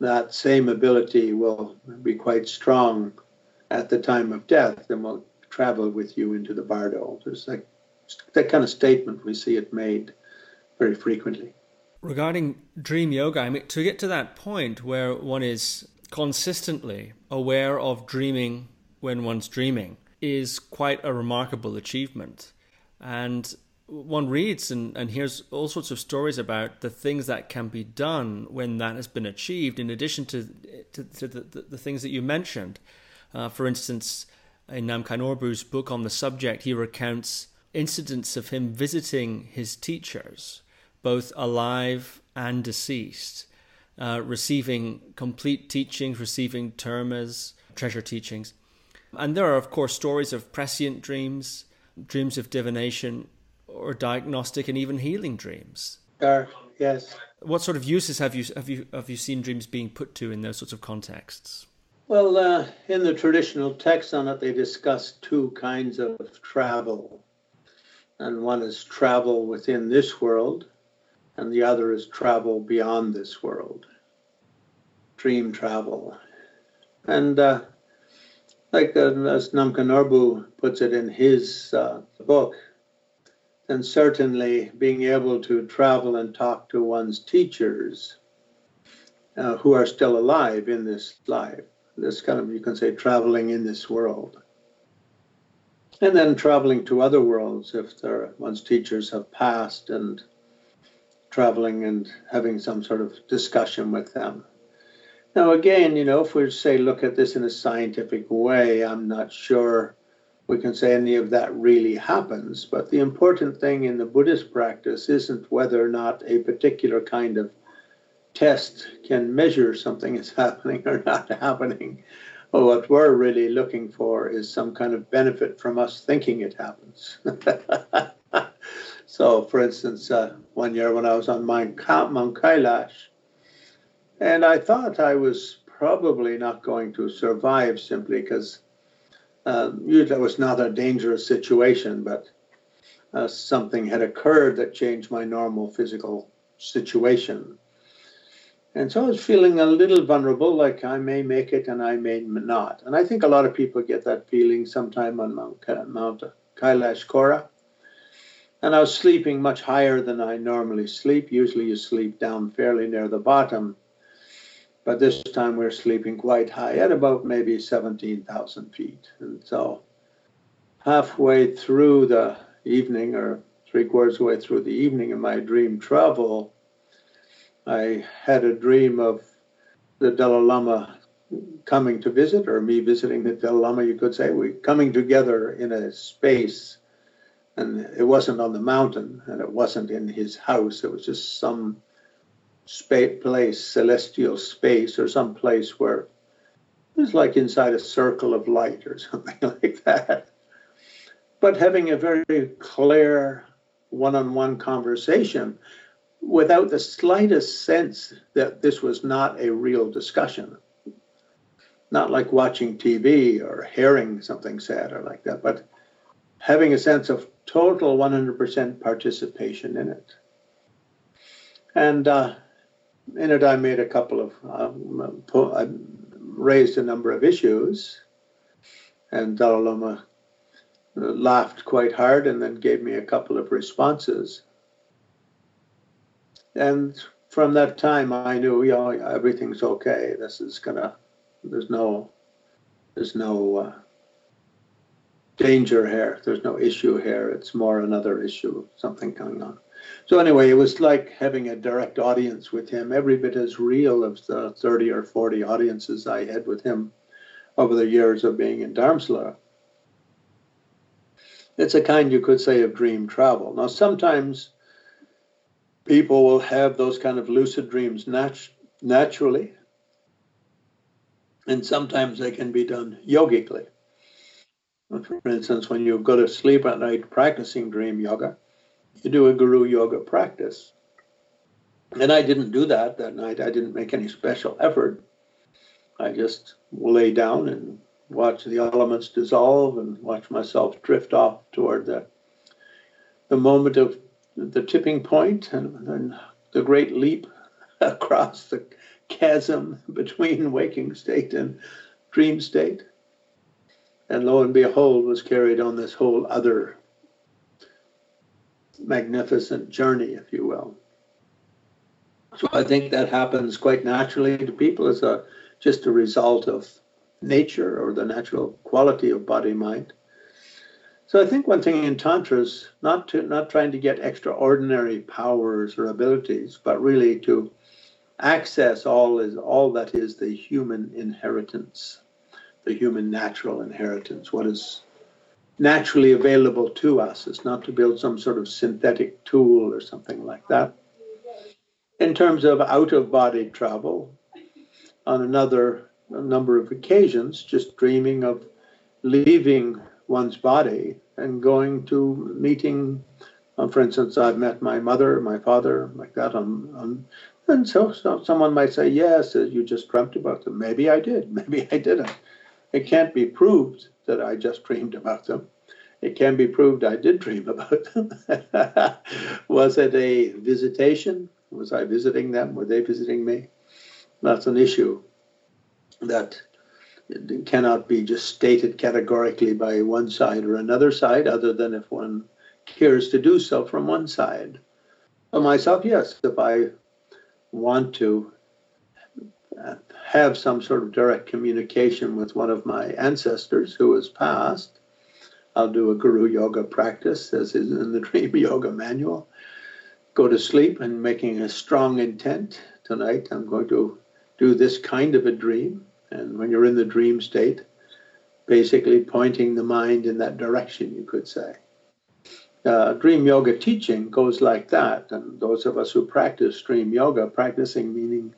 that same ability will be quite strong at the time of death and will travel with you into the bardo. There's like that kind of statement we see it made very frequently. Regarding dream yoga, I mean, to get to that point where one is consistently aware of dreaming when one's dreaming is quite a remarkable achievement. And one reads and, and hears all sorts of stories about the things that can be done when that has been achieved, in addition to, to, to the, the, the, things that you mentioned. Uh, for instance, in Namkhai Norbu's book on the subject, he recounts incidents of him visiting his teachers, both alive and deceased, uh, receiving complete teachings, receiving termas, treasure teachings. And there are, of course, stories of prescient dreams, dreams of divination, or diagnostic and even healing dreams. Uh, yes. What sort of uses have you have you have you seen dreams being put to in those sorts of contexts? Well, uh, in the traditional text on it, they discuss two kinds of travel, and one is travel within this world, and the other is travel beyond this world. Dream travel, and uh, like uh, as Namkhai Norbu puts it in his uh, book, then certainly being able to travel and talk to one's teachers uh, who are still alive in this life. This kind of, you can say, traveling in this world. And then traveling to other worlds if one's teachers have passed and traveling and having some sort of discussion with them. Now, again, you know, if we say look at this in a scientific way, I'm not sure we can say any of that really happens. But the important thing in the Buddhist practice isn't whether or not a particular kind of test can measure something is (laughs) happening or not happening. Well, what we're really looking for is some kind of benefit from us thinking it happens. (laughs) so, for instance, uh, one year when I was on Mount Kailash, and I thought I was probably not going to survive simply because usually it was not a dangerous situation, but uh, something had occurred that changed my normal physical situation. And so I was feeling a little vulnerable, like I may make it and I may not. And I think a lot of people get that feeling sometime on Mount, Kailash Khora. And I was sleeping much higher than I normally sleep. Usually you sleep down fairly near the bottom. But this time we're sleeping quite high at about maybe 17,000 feet. And so halfway through the evening, or three quarters of the way through the evening in my dream travel, I had a dream of the Dalai Lama coming to visit, or me visiting the Dalai Lama, you could say. We coming together in a space, and it wasn't on the mountain, and it wasn't in his house. It was just some space, place, celestial space, or some place where it's like inside a circle of light or (laughs) something like that. But having a very clear one on one conversation without the slightest sense that this was not a real discussion. not like watching TV or hearing something sad or like that, but having a sense of total 100% participation in it. And uh, in it, I made a couple of, um, I raised a number of issues, and Dalai Lama laughed quite hard and then gave me a couple of responses. And from that time, I knew, you know, everything's okay. This is gonna, there's no, there's no uh, danger here. There's no issue here. It's more another issue, something going on. So anyway, it was like having a direct audience with him, every bit as real as the 30 or 40 audiences I had with him over the years of being in Dharamsala. It's a kind, you could say, of dream travel. Now, sometimes people will have those kind of lucid dreams nat- naturally, and sometimes they can be done yogically. For instance, when you go to sleep at night practicing dream yoga, you do a guru yoga practice. And I didn't do that that night. I didn't make any special effort. I just lay down and watch the elements dissolve and watch myself drift off toward the the moment of the tipping point and the great leap (laughs) across the chasm between (laughs) waking state and dream state and lo and behold, was carried on this whole other magnificent journey, if you will. So I think that happens quite naturally to people as a just a result of nature or the natural quality of body mind. So I think one thing in tantra is not to not trying to get extraordinary powers or abilities, but really to access all is all that is the human inheritance the human natural inheritance, what is naturally available to us. It's not to build some sort of synthetic tool or something like that. In terms of out of body travel, on another number of occasions, just dreaming of leaving one's body and going to meeting. Uh, for instance, I've met my mother, my father, like that. On, on and so, so someone might say, "Yes, uh, you just dreamt about them." Maybe I did. (laughs) Maybe I didn't. It can't be proved that I just dreamed about them. It can be proved I did dream (laughs) about them. (laughs) was it a visitation? Was I visiting them? Were they visiting me? That's an issue that cannot be just stated categorically by one side or another side, other than if one cares to do so from one side. For myself, yes, if I want to have some sort of direct communication with one of my ancestors who has passed. I'll do a guru yoga practice, as is in the (laughs) Dream Yoga Manual. Go to sleep and making a strong intent. Tonight, I'm going to do this kind of a dream. And when you're in the dream state, basically pointing the mind in that direction, you could say. Uh, dream yoga teaching goes like that. And those of us who practice dream yoga, practicing meaning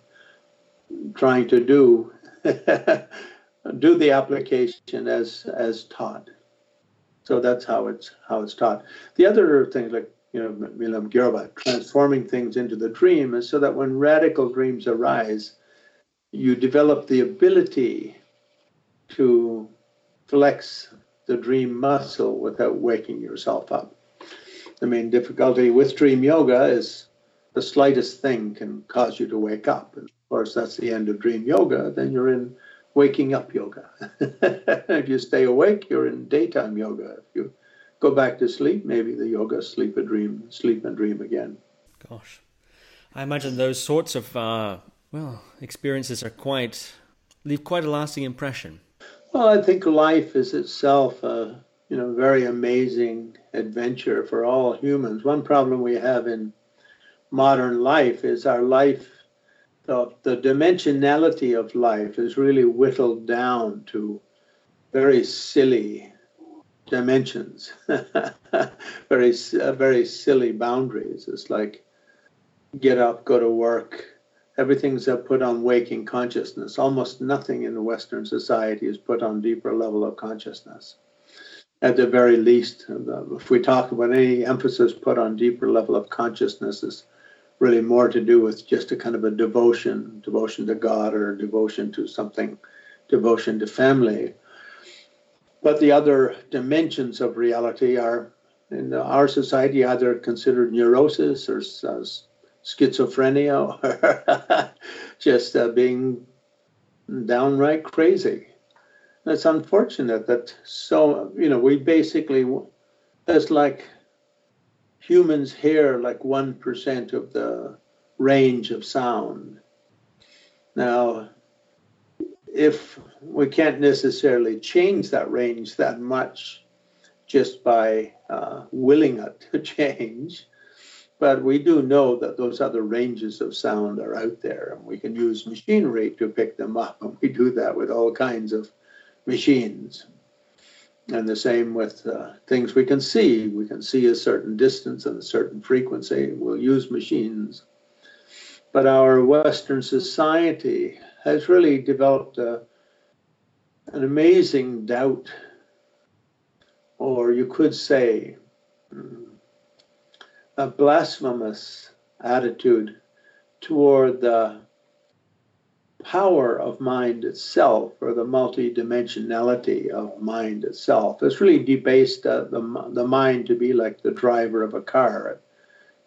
trying to do (laughs) do the application as as taught. So that's how it's how it's taught. The other thing, like you know Milam Girba, transforming things into the dream is so that when radical dreams arise, you develop the ability to flex the dream muscle without waking yourself up. The main difficulty with dream yoga is the slightest thing can cause you to wake up. And of course, that's the end of dream yoga. Then you're in waking up yoga. (laughs) if you stay awake, you're in daytime yoga. If you go back to sleep, maybe the yoga sleep a dream, sleep and dream again. Gosh, I imagine those sorts of uh, well experiences are quite leave quite a lasting impression. Well, I think life is itself a you know very amazing adventure for all humans. One problem we have in modern life is our life, the, the dimensionality of life is really whittled down to very silly dimensions, (laughs) very, uh, very silly boundaries. It's like get up, go to work. Everything's put on waking consciousness. Almost nothing in the Western society is put on deeper level of consciousness. At the very least, if we talk about any emphasis put on deeper level of consciousness, is really more to do with just a kind of a devotion, devotion to God or devotion to something devotion to family. But the other dimensions of reality are in our society either considered neurosis or uh, schizophrenia or (laughs) just uh, being downright crazy. It's unfortunate that so, you know, we basically, it's like humans hear like 1% of the range of sound. Now, if we can't necessarily change that range that much just by uh, willing it (laughs) to change, but we do know that those other ranges of sound are out there and we can use machinery to pick them up. And we do that with all kinds of machines. And the same with uh, things we can see. We can see a certain distance and a certain frequency. We'll use machines. But our Western society has really developed a, an amazing doubt, or you could say, a blasphemous attitude toward the power of mind itself or the multidimensionality of mind itself. It's really debased uh, the, the mind to be like the driver of a car.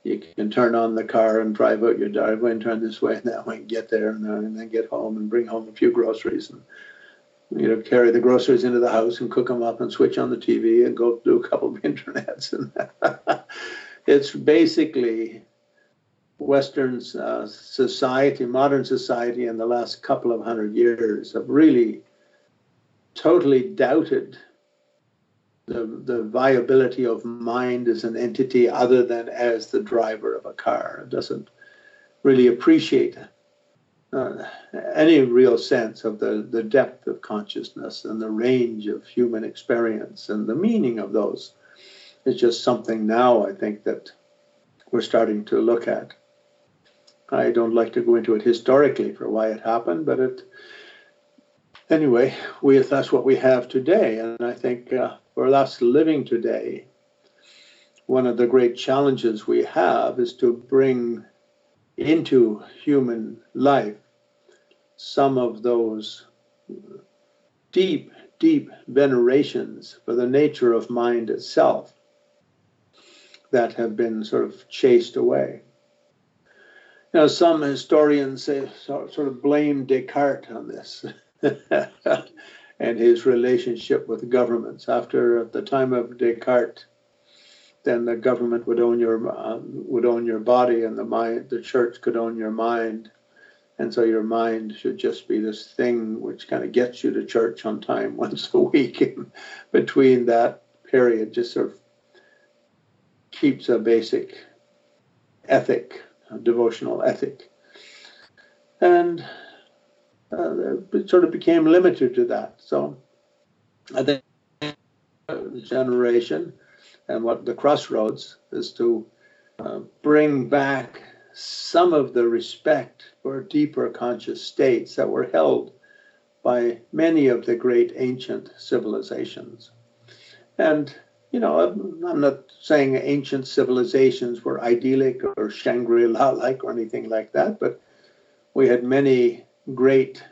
You can turn on the car and drive out your driveway and turn this way and that way and get there and, uh, and then get home and bring home a few groceries and you know carry the groceries into the house and cook them up and switch on the TV and go do a couple of (laughs) internets and (laughs) it's basically Western uh, society, modern society, in the last couple of hundred years have really totally doubted the, the viability of mind as an entity other than as the driver of a car. It doesn't really appreciate uh, any real sense of the, the depth of consciousness and the range of human experience and the meaning of those. It's just something now, I think, that we're starting to look at. I don't like to go into it historically for why it happened, but it anyway, we that's what we have today, and I think uh, for us living today, one of the great challenges we have is to bring into human life some of those deep, deep venerations for the nature of mind itself that have been sort of chased away. Know, some historians say, sort of blame Descartes on this (laughs) and his relationship with governments. After the time of Descartes, then the government would own your uh, would own your body, and the mind, the church could own your mind, and so your mind should just be this thing which kind of gets you to church on time (laughs) once a week. Between that period, just sort of keeps a basic ethic a devotional ethic. And uh, it sort of became limited to that. So I think the generation and what the crossroads is to uh, bring back some of the respect for deeper conscious states that were held by many of the great ancient civilizations. And you know, I'm not saying ancient civilizations were idyllic or Shangri La like or anything like that, but we had many great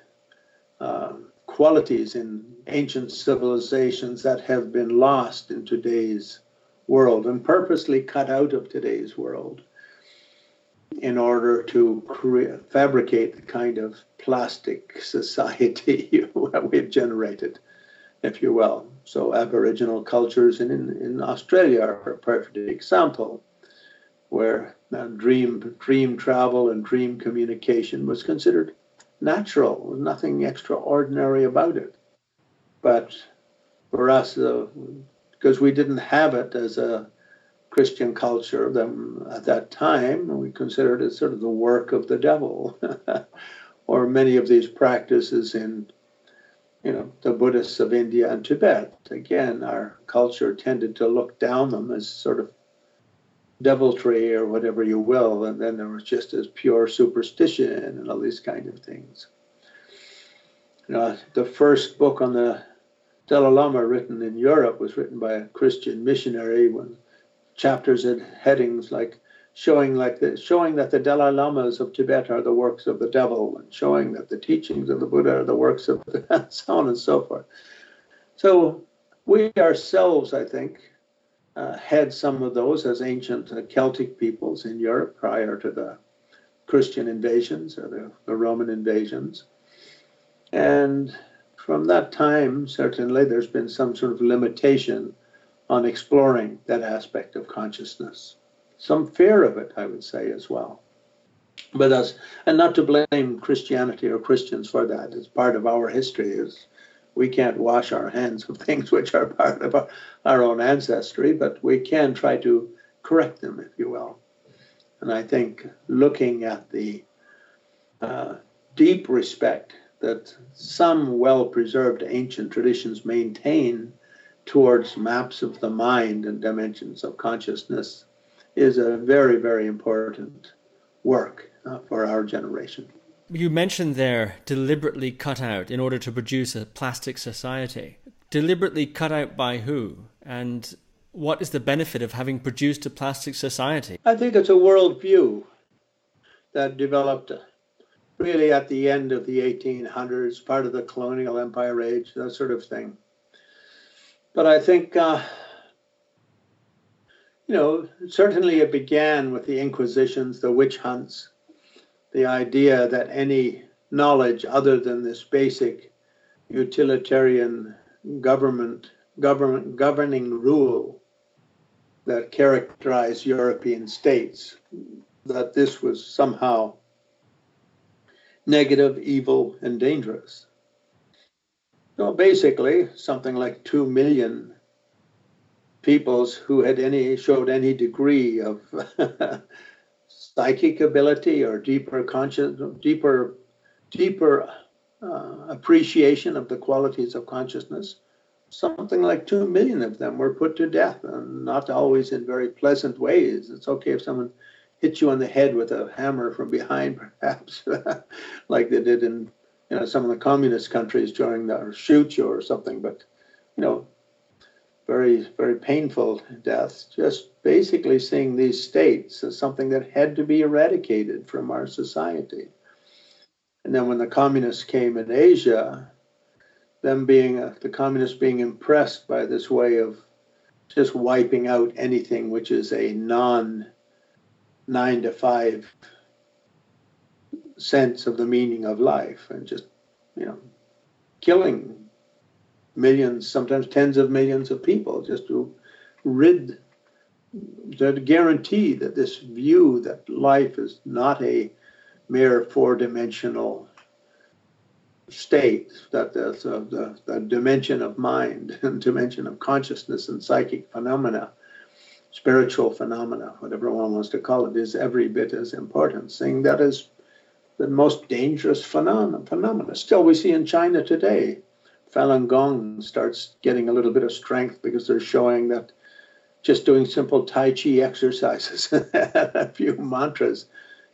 uh, qualities in ancient civilizations that have been lost in today's world and purposely cut out of today's world in order to create, fabricate the kind of plastic (laughs) society that (laughs) we've generated if you will. So Aboriginal cultures in, in, in Australia are a perfect example where dream dream travel and dream communication was considered natural. Nothing extraordinary about it. But for us, uh, because we didn't have it as a Christian culture then at that time, we considered it sort of the work of the devil. (laughs) or many of these practices in you know, the Buddhists of India and Tibet. Again, our culture tended to look down them as sort of deviltry or whatever you will, and then there was just as pure superstition and all these kind of things. You know, the first book on the Dalai Lama written in Europe was written by a Christian missionary when chapters had headings like showing like the, showing that the Dalai Lamas of Tibet are the works of the devil, and showing that the teachings of the Buddha are the works of the, (laughs) so on and so forth. So we ourselves, I think, uh, had some of those as ancient uh, Celtic peoples in Europe prior to the Christian invasions or the, the Roman invasions. And from that time, certainly, there's been some sort of limitation on exploring that aspect of consciousness. Some fear of it, I would say, as well. But us, and not to blame Christianity or Christians for that. It's part of our history. Is we can't wash our hands of (laughs) things which are part of our, our own ancestry, but we can try to correct them, if you will. And I think looking at the uh, deep respect that some well preserved ancient traditions maintain towards maps of the mind and dimensions of consciousness is a very, very important work uh, for our generation. You mentioned there deliberately cut out in order to produce a plastic society. Deliberately cut out by who? And what is the benefit of having produced a plastic society? I think it's a worldview that developed really at the end of the 1800s, part of the colonial empire age, that sort of thing. But I think, uh, you know, certainly it began with the Inquisitions, the witch hunts, the idea that any knowledge other than this basic utilitarian government, government governing rule that characterized European states, that this was somehow negative, evil, and dangerous. So basically, something like two million peoples who had any showed any degree of (laughs) psychic ability or deeper conscious, deeper, deeper uh, appreciation of the qualities of consciousness. Something like two million of them were put to death, and not always in very pleasant ways. It's okay if someone hits you on the head with a hammer from behind, (laughs) perhaps, like they did in you know some of the communist countries during the shoot you or something. But you know, very very painful deaths. Just basically seeing these states as something that had to be eradicated from our society. And then when the communists came in Asia, them being uh, the communists being impressed by this way of just wiping out anything which is a non nine to five sense of the meaning of life and just, you know, killing millions, sometimes tens of millions of people just to rid, to guarantee that this view that life is not a mere four dimensional state, that the, the, the dimension of mind (laughs) and dimension of consciousness and psychic phenomena spiritual phenomena, whatever one wants to call it, is every bit as important. Saying that is the most dangerous phenomena. Still, we see in China today, Falun Gong starts getting a little bit of strength because they're showing that just doing simple Tai Chi exercises, (laughs) a few mantras,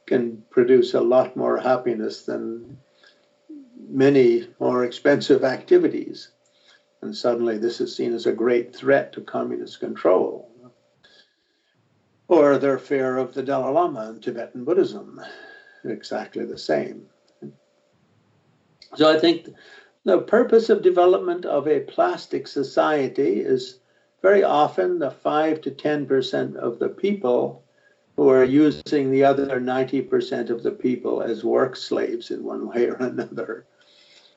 can produce a lot more happiness than many more expensive activities. And suddenly, this is seen as a great threat to communist control or their fear of the Dalai Lama and Tibetan Buddhism, exactly the same. So I think the purpose of development of a plastic society is very often the 5 to 10% of the people who are using the other 90% of the people as work slaves in one way or another.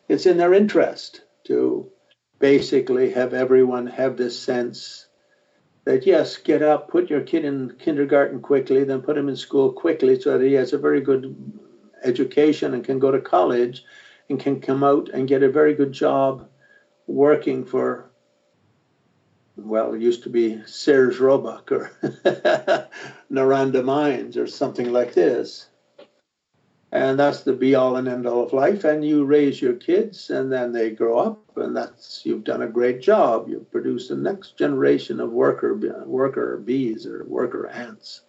It's in their interest to basically have everyone have this sense that yes, get up, put your kid in kindergarten quickly, then put him in school quickly so that he has a very good education and can go to college and can come out and get a very good job working for well, it used to be Sears Roebuck or (laughs) Noranda Mines or something like this. And that's the be all and end all of life. And you raise your kids and then they grow up and that's you've done a great job. You've produced the next generation of worker worker bees or worker ants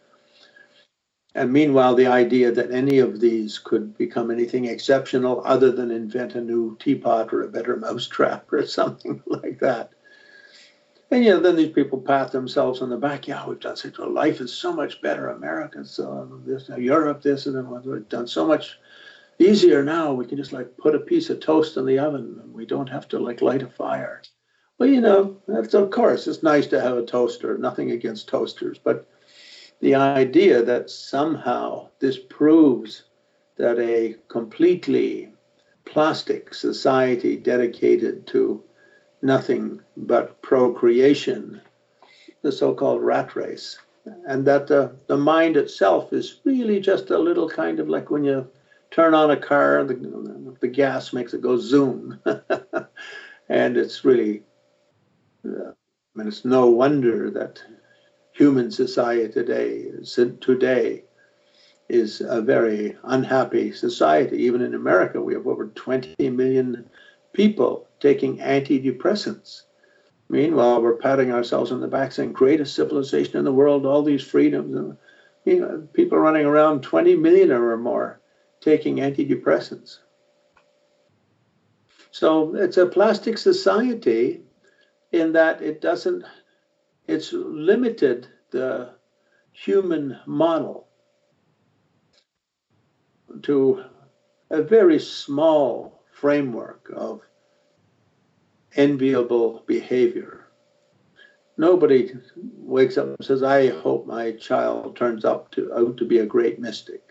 and meanwhile the idea that any of these could become anything exceptional other than invent a new teapot or a better mousetrap or (laughs) something like that And you know, then these people pat themselves on the back. Yeah, we've done such. Well, life is so much better. Americans, uh, this, Europe, this, and then we've done so much easier now. We can just like put a piece of toast in the oven, and we don't have to like light a fire. Well, you know, that's of course it's nice to have a toaster. Nothing against toasters, but the idea that somehow this proves that a completely plastic society dedicated to nothing but procreation, the so called rat race. And that the, the mind itself is really just a little kind of like when you turn on a car, the, the gas makes it go zoom. (laughs) and it's really, uh, I mean, it's no wonder that human society today, today is a very unhappy society. Even in America, we have over 20 million people taking antidepressants. Meanwhile, we're patting ourselves on the back saying, greatest civilization in the world, all these freedoms. You know, people running around 20 million or more taking antidepressants. So it's a plastic society in that it doesn't, it's limited the human model to a very small framework of enviable behavior. Nobody wakes up and says, I hope my child turns to, out to be a great mystic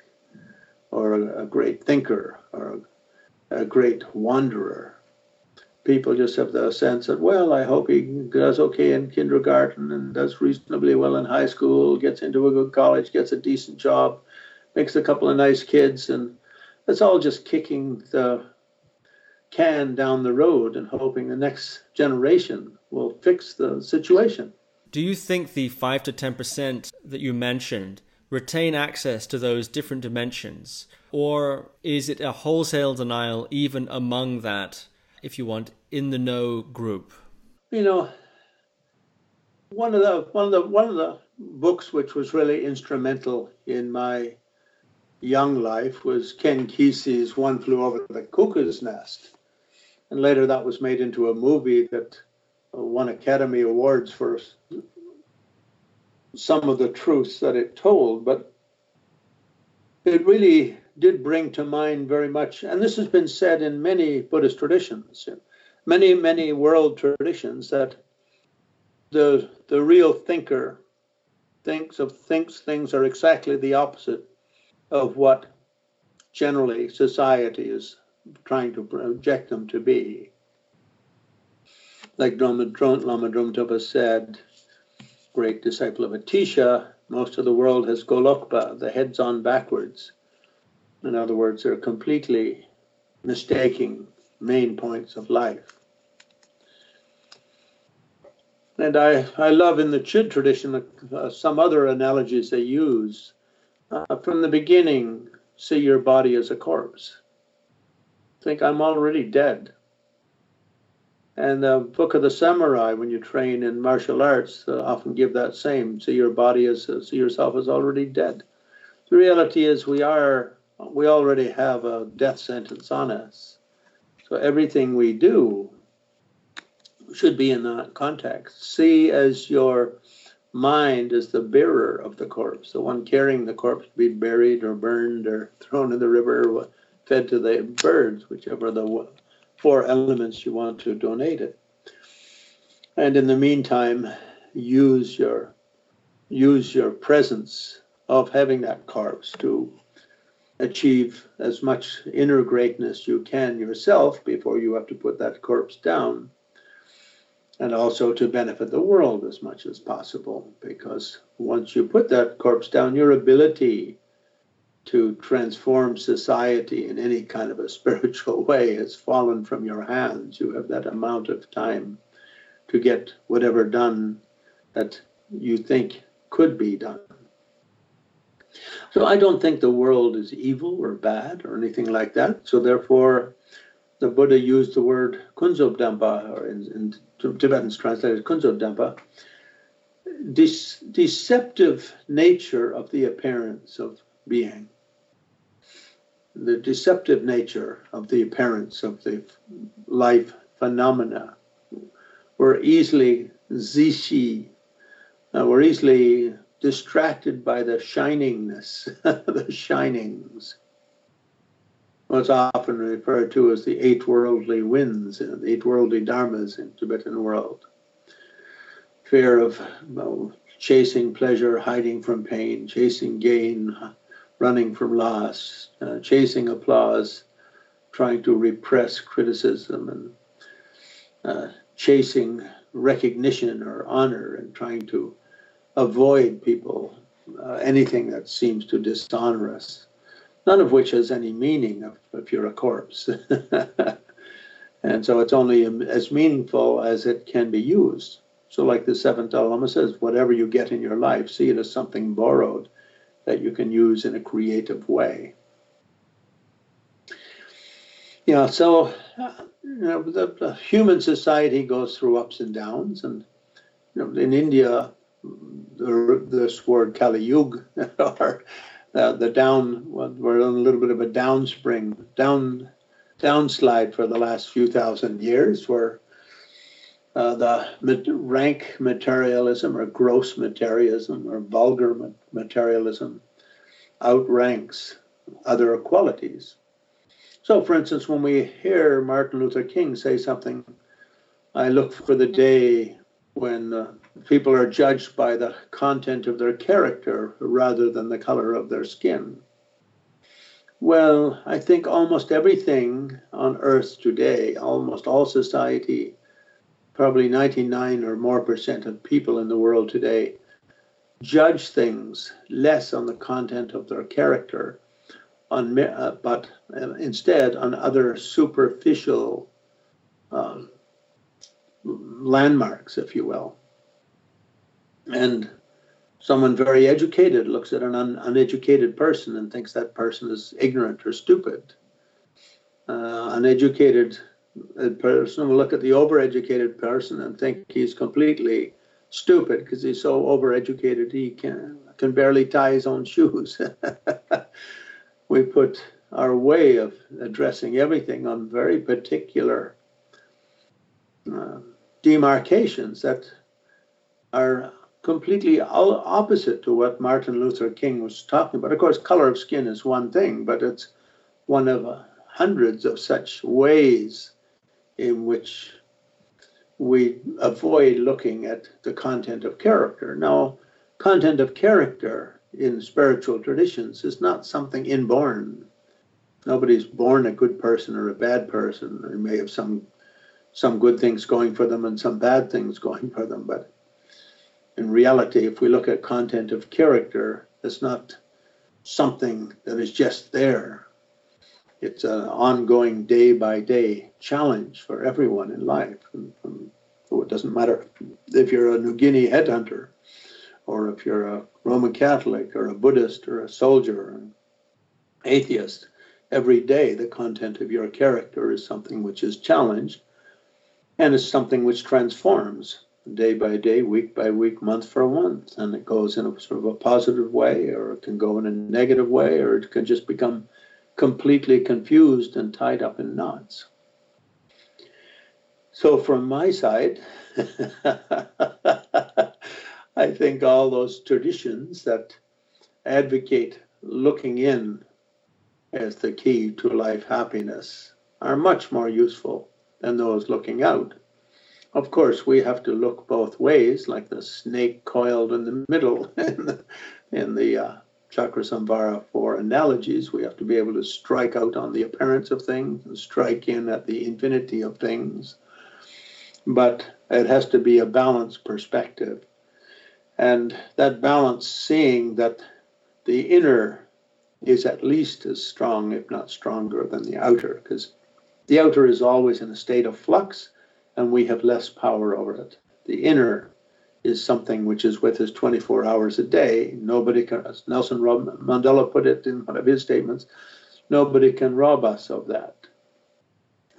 or a, a great thinker or a, a great wanderer. People just have the sense that, well, I hope he does okay in kindergarten and does reasonably well in high school, gets into a good college, gets a decent job, makes a couple of nice kids, and it's all just kicking the can down the road and hoping the next generation will fix the situation. Do you think the 5 to 10% that you mentioned retain access to those different dimensions? Or is it a wholesale denial even among that, if you want, in the know group? You know, one of the one of the one of the books which was really instrumental in my young life was Ken Kesey's One Flew Over the Cuckoo's Nest. And later that was made into a movie that won Academy Awards for some of the truths that it told. But it really did bring to mind very much, and this has been said in many Buddhist traditions, many, many world traditions, that the, the real thinker thinks of thinks things are exactly the opposite of what generally society is trying to project them to be. Like Lama Dromtapa said, great disciple of Atisha, most of the world has Golokpa, the heads on backwards. In other words, they're completely mistaking main points of life. And I, I love in the Chöd tradition uh, some other analogies they use. Uh, from the beginning, see your body as a corpse. Think I'm already dead. And the Book of the Samurai, when you train in martial arts, uh, often give that same: see your body as see yourself as already dead. The reality is, we are we already have a death sentence on us. So everything we do should be in that context. See as your mind is the bearer of the corpse, the one carrying the corpse to be buried or burned or thrown in the river or fed to the birds, whichever the four elements you want to donate it. And in the meantime, use your use your presence of having that corpse to achieve as much inner greatness you can yourself before you have to put that corpse down and also to benefit the world as much as possible. Because once you put that corpse down, your ability to transform society in any kind of a (laughs) spiritual way has fallen from your hands. You have that amount of time to get whatever done that you think could be done. So I don't think the world is evil or bad or anything like that. So therefore, the Buddha used the word kunzobdampa, or in, in Tibetan's translated kunzobdampa, this deceptive nature of the appearance of being, the deceptive nature of the appearance of the life phenomena were easily zishi. Uh, we're easily distracted by the shiningness, (laughs) the shinings. What's often referred to as the eight worldly winds, the eight worldly dharmas in Tibetan world. Fear of well, chasing pleasure, hiding from pain, chasing gain, running from loss, uh, chasing applause, trying to repress criticism, and uh, chasing recognition or honor, and trying to avoid people, uh, anything that seems to dishonor us, none of which has any meaning if, if you're a corpse. (laughs) and so it's only as meaningful as it can be used. So, like the seventh Lama says, whatever you get in your life, see it as something borrowed that you can use in a creative way. Yeah, so you know, the, the human society goes through ups and downs, and you know, in India, the, this word Kali Yuga, (laughs) or uh, the down, we're in a little bit of a downspring, down, downslide for the last few thousand years, where uh, the rank materialism or gross materialism or vulgar materialism outranks other qualities. So, for instance, when we hear Martin Luther King say something, I look for the day when uh, people are judged by the content of their character rather than the color of their skin. Well, I think almost everything on earth today, almost all society, probably 99 or more percent of people in the world today, judge things less on the content of their character, on, uh, but uh, instead on other superficial um, landmarks, if you will. And someone very educated looks at an un- uneducated person and thinks that person is ignorant or stupid. Uh, uneducated person will look at the overeducated person and think he's completely stupid because he's so overeducated he can can barely tie his own shoes. (laughs) we put our way of addressing everything on very particular uh, demarcations that are completely opposite to what Martin Luther King was talking about. Of course, color of skin is one thing, but it's one of hundreds of such ways in which we avoid looking at the content of character. Now, content of character in spiritual traditions is not something inborn. Nobody's born a good person or a bad person. They may have some some good things going for them and some bad things going for them, but in reality, if we look at content of character, it's not something that is just there. It's an ongoing day by day challenge for everyone in life. And, and so it doesn't matter if you're a New Guinea headhunter or if you're a Roman Catholic or a Buddhist or a soldier or an atheist. Every day, the content of your character is something which is challenged and is something which transforms day by day, week by week, month for month. And it goes in a sort of a positive way, or it can go in a negative way, or it can just become completely confused and tied up in knots. So, from my side, (laughs) I think all those traditions that advocate looking in as the key to life happiness are much more useful than those looking out. Of course, we have to look both ways, like the snake coiled in the middle (laughs) in the, in the uh, Chakrasamvara for analogies. We have to be able to strike out on the appearance of things and strike in at the infinity of things. But it has to be a balanced perspective. And that balance, seeing that the inner is at least as strong, if not stronger, than the outer, because the outer is always in a state of flux and we have less power over it. The inner is something which is with us 24 hours a day. Nobody can, as Nelson Mandela put it in one of his statements, nobody can rob us of that.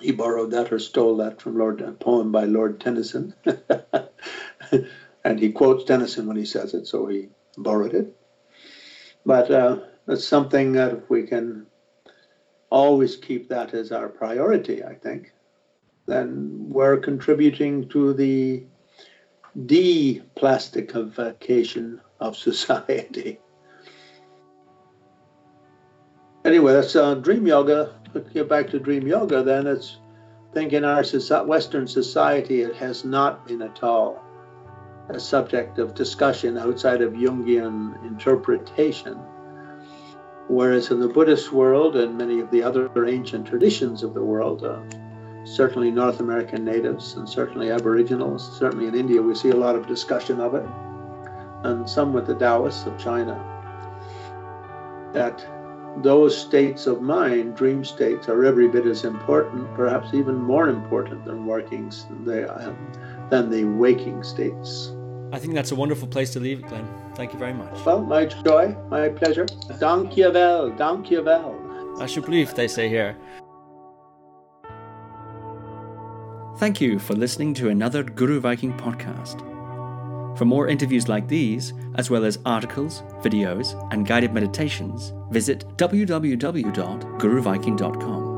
He borrowed that or stole that from Lord, a poem by Lord Tennyson. (laughs) and he quotes Tennyson when he says it, so he borrowed it. But uh, it's something that we can always keep that as our priority, I think, then we're contributing to the deplastification of (laughs) society. Anyway, that's uh, dream yoga. Let's get back to dream yoga, then it's I think in our Western society, it has not been at all a subject of discussion outside of Jungian interpretation. Whereas in the Buddhist world and many of the other ancient traditions of the world, uh, certainly North American natives and certainly Aboriginals, certainly in India, we see a lot of discussion of it, and some with the Taoists of China, that those states of mind, dream states, are every bit as important, perhaps even more important than workings they, um, than the waking states. I think that's a wonderful place to leave it, Glenn. Thank you very much. Well, my joy, my pleasure. Dank je wel, dank je wel. Alsjeblieft, they say here. Thank you for listening to another Guru Viking podcast. For more interviews like these, as well as articles, videos, and guided meditations, visit www.guruviking.com.